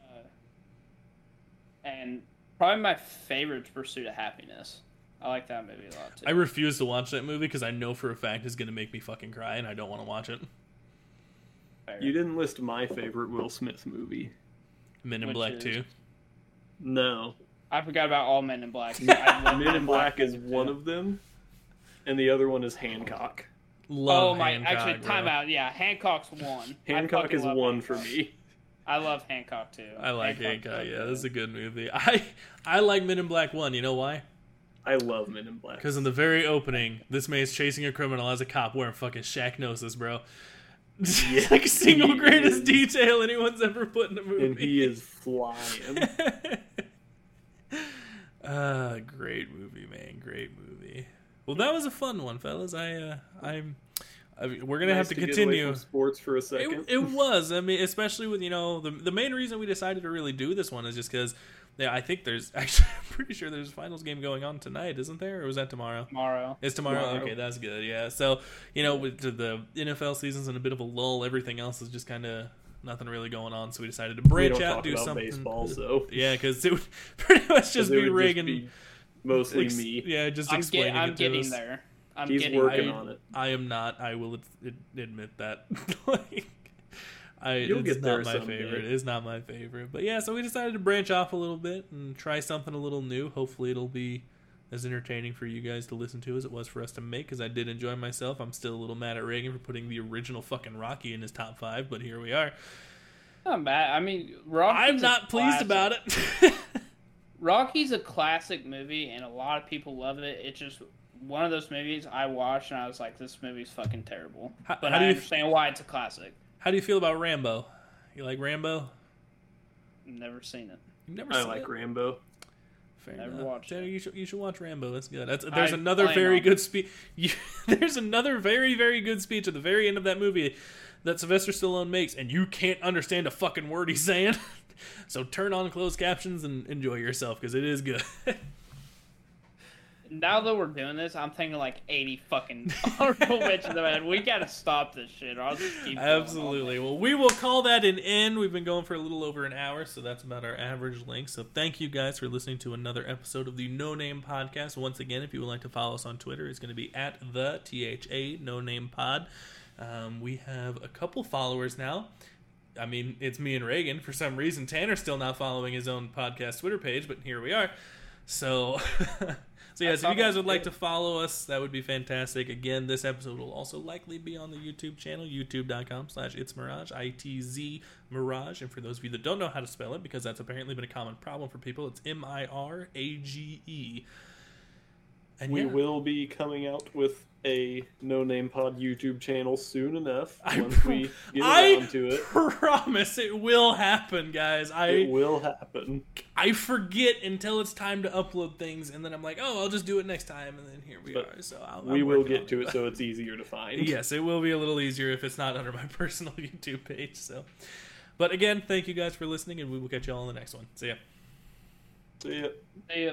and probably my favorite's Pursuit of Happiness. I like that movie a lot too. I refuse to watch that movie because I know for a fact it's going to make me fucking cry, and I don't want to watch it. Fair. You didn't list my favorite Will Smith movie. Men in Which Black is- Two. No, I forgot about all Men in Black. I Men in Black is too. one of them, and the other one is Hancock. Love oh my! Hancock, actually, bro. time out. Yeah, Hancock's one. I Hancock fucking is love one for Hancock. me. I love Hancock too. I like Hancock's Hancock. Yeah, good. this is a good movie. I I like Men in Black One. You know why? I love Men in Black. Because in the very opening, this man's chasing a criminal as a cop wearing fucking Shaqnosis, bro. Like single greatest is. detail anyone's ever put in a movie. and he is flying. uh great movie, man. Great movie. Well, that was a fun one, fellas. I uh I'm I mean, we're gonna Nice have to away continue. sports for a second. It, it was. I mean, especially with you know the the main reason we decided to really do this one is just because yeah, I think there's actually I'm pretty sure there's a finals game going on tonight, isn't there? Or was that tomorrow? Tomorrow. It's tomorrow. Tomorrow. Okay, that's good. Yeah. So you know, with the- the NFL season's in a bit of a lull, everything else is just kind of nothing really going on. So we decided to branch out, talk do about something. baseball, so Yeah, because it would pretty much just it be would Reagan. be mostly ex- me. Yeah, just I'm, explaining get, I'm it to getting us. there. I'm He's getting working there. on it. I am not. I will ad- admit that. like, I You'll it's get there not my someday. favorite. It's not my favorite. But yeah, so we decided to branch off a little bit and try something a little new. Hopefully, it'll be as entertaining for you guys to listen to as it was for us to make. Because I did enjoy myself. I'm still a little mad at Reagan for putting the original fucking Rocky in his top five, but here we are. Not mad. I mean, Rocky's I'm a not pleased classic. about it. Rocky's a classic movie, and a lot of people love it. It's just one of those movies I watched, and I was like, "This movie's fucking terrible." How- but how do I you- understand why it's a classic. How do you feel about Rambo? You like Rambo? Never seen it. You've never I seen like it? Rambo. Fair Never enough. watched Tanner, it. you should you should watch Rambo. That's good. That's, there's I another plan very on. good speech. There's another very very good speech at the very end of that movie that Sylvester Stallone makes, and you can't understand a fucking word he's saying. so turn on closed captions and enjoy yourself because it is good. Now that we're doing this, I'm thinking like 80 fucking honorable mentions. Man, we gotta stop this shit. Or I'll just keep Absolutely. Well, we will call that an end. We've been going for a little over an hour, so that's about our average length. So thank you guys for listening to another episode of the No Name Podcast. Once again, if you would like to follow us on Twitter, it's going to be at the T H A No Name Pod. Um, we have a couple followers now. I mean, it's me and Reagan. For some reason, Tanner's still not following his own podcast Twitter page, but here we are. So, so yes, if you guys would like to follow us, that would be fantastic. Again, this episode will also likely be on the YouTube channel, youtube.com slash it's Mirage, I-T-Z Mirage. And for those of you that don't know how to spell it, because that's apparently been a common problem for people, it's M-I-R-A-G-E. And We yeah, will be coming out with a no name pod YouTube channel soon enough. I once pro- we get I around to it, promise it will happen, guys. it I will happen. I forget until it's time to upload things, and then I'm like, oh, I'll just do it next time, and then here we But are. So I'll, we I'm will get on to it so it's easier to find. yes, it will be a little easier if it's not under my personal YouTube page. So, but again, thank you guys for listening, and we will catch you all in the next one. See ya. See ya. See ya.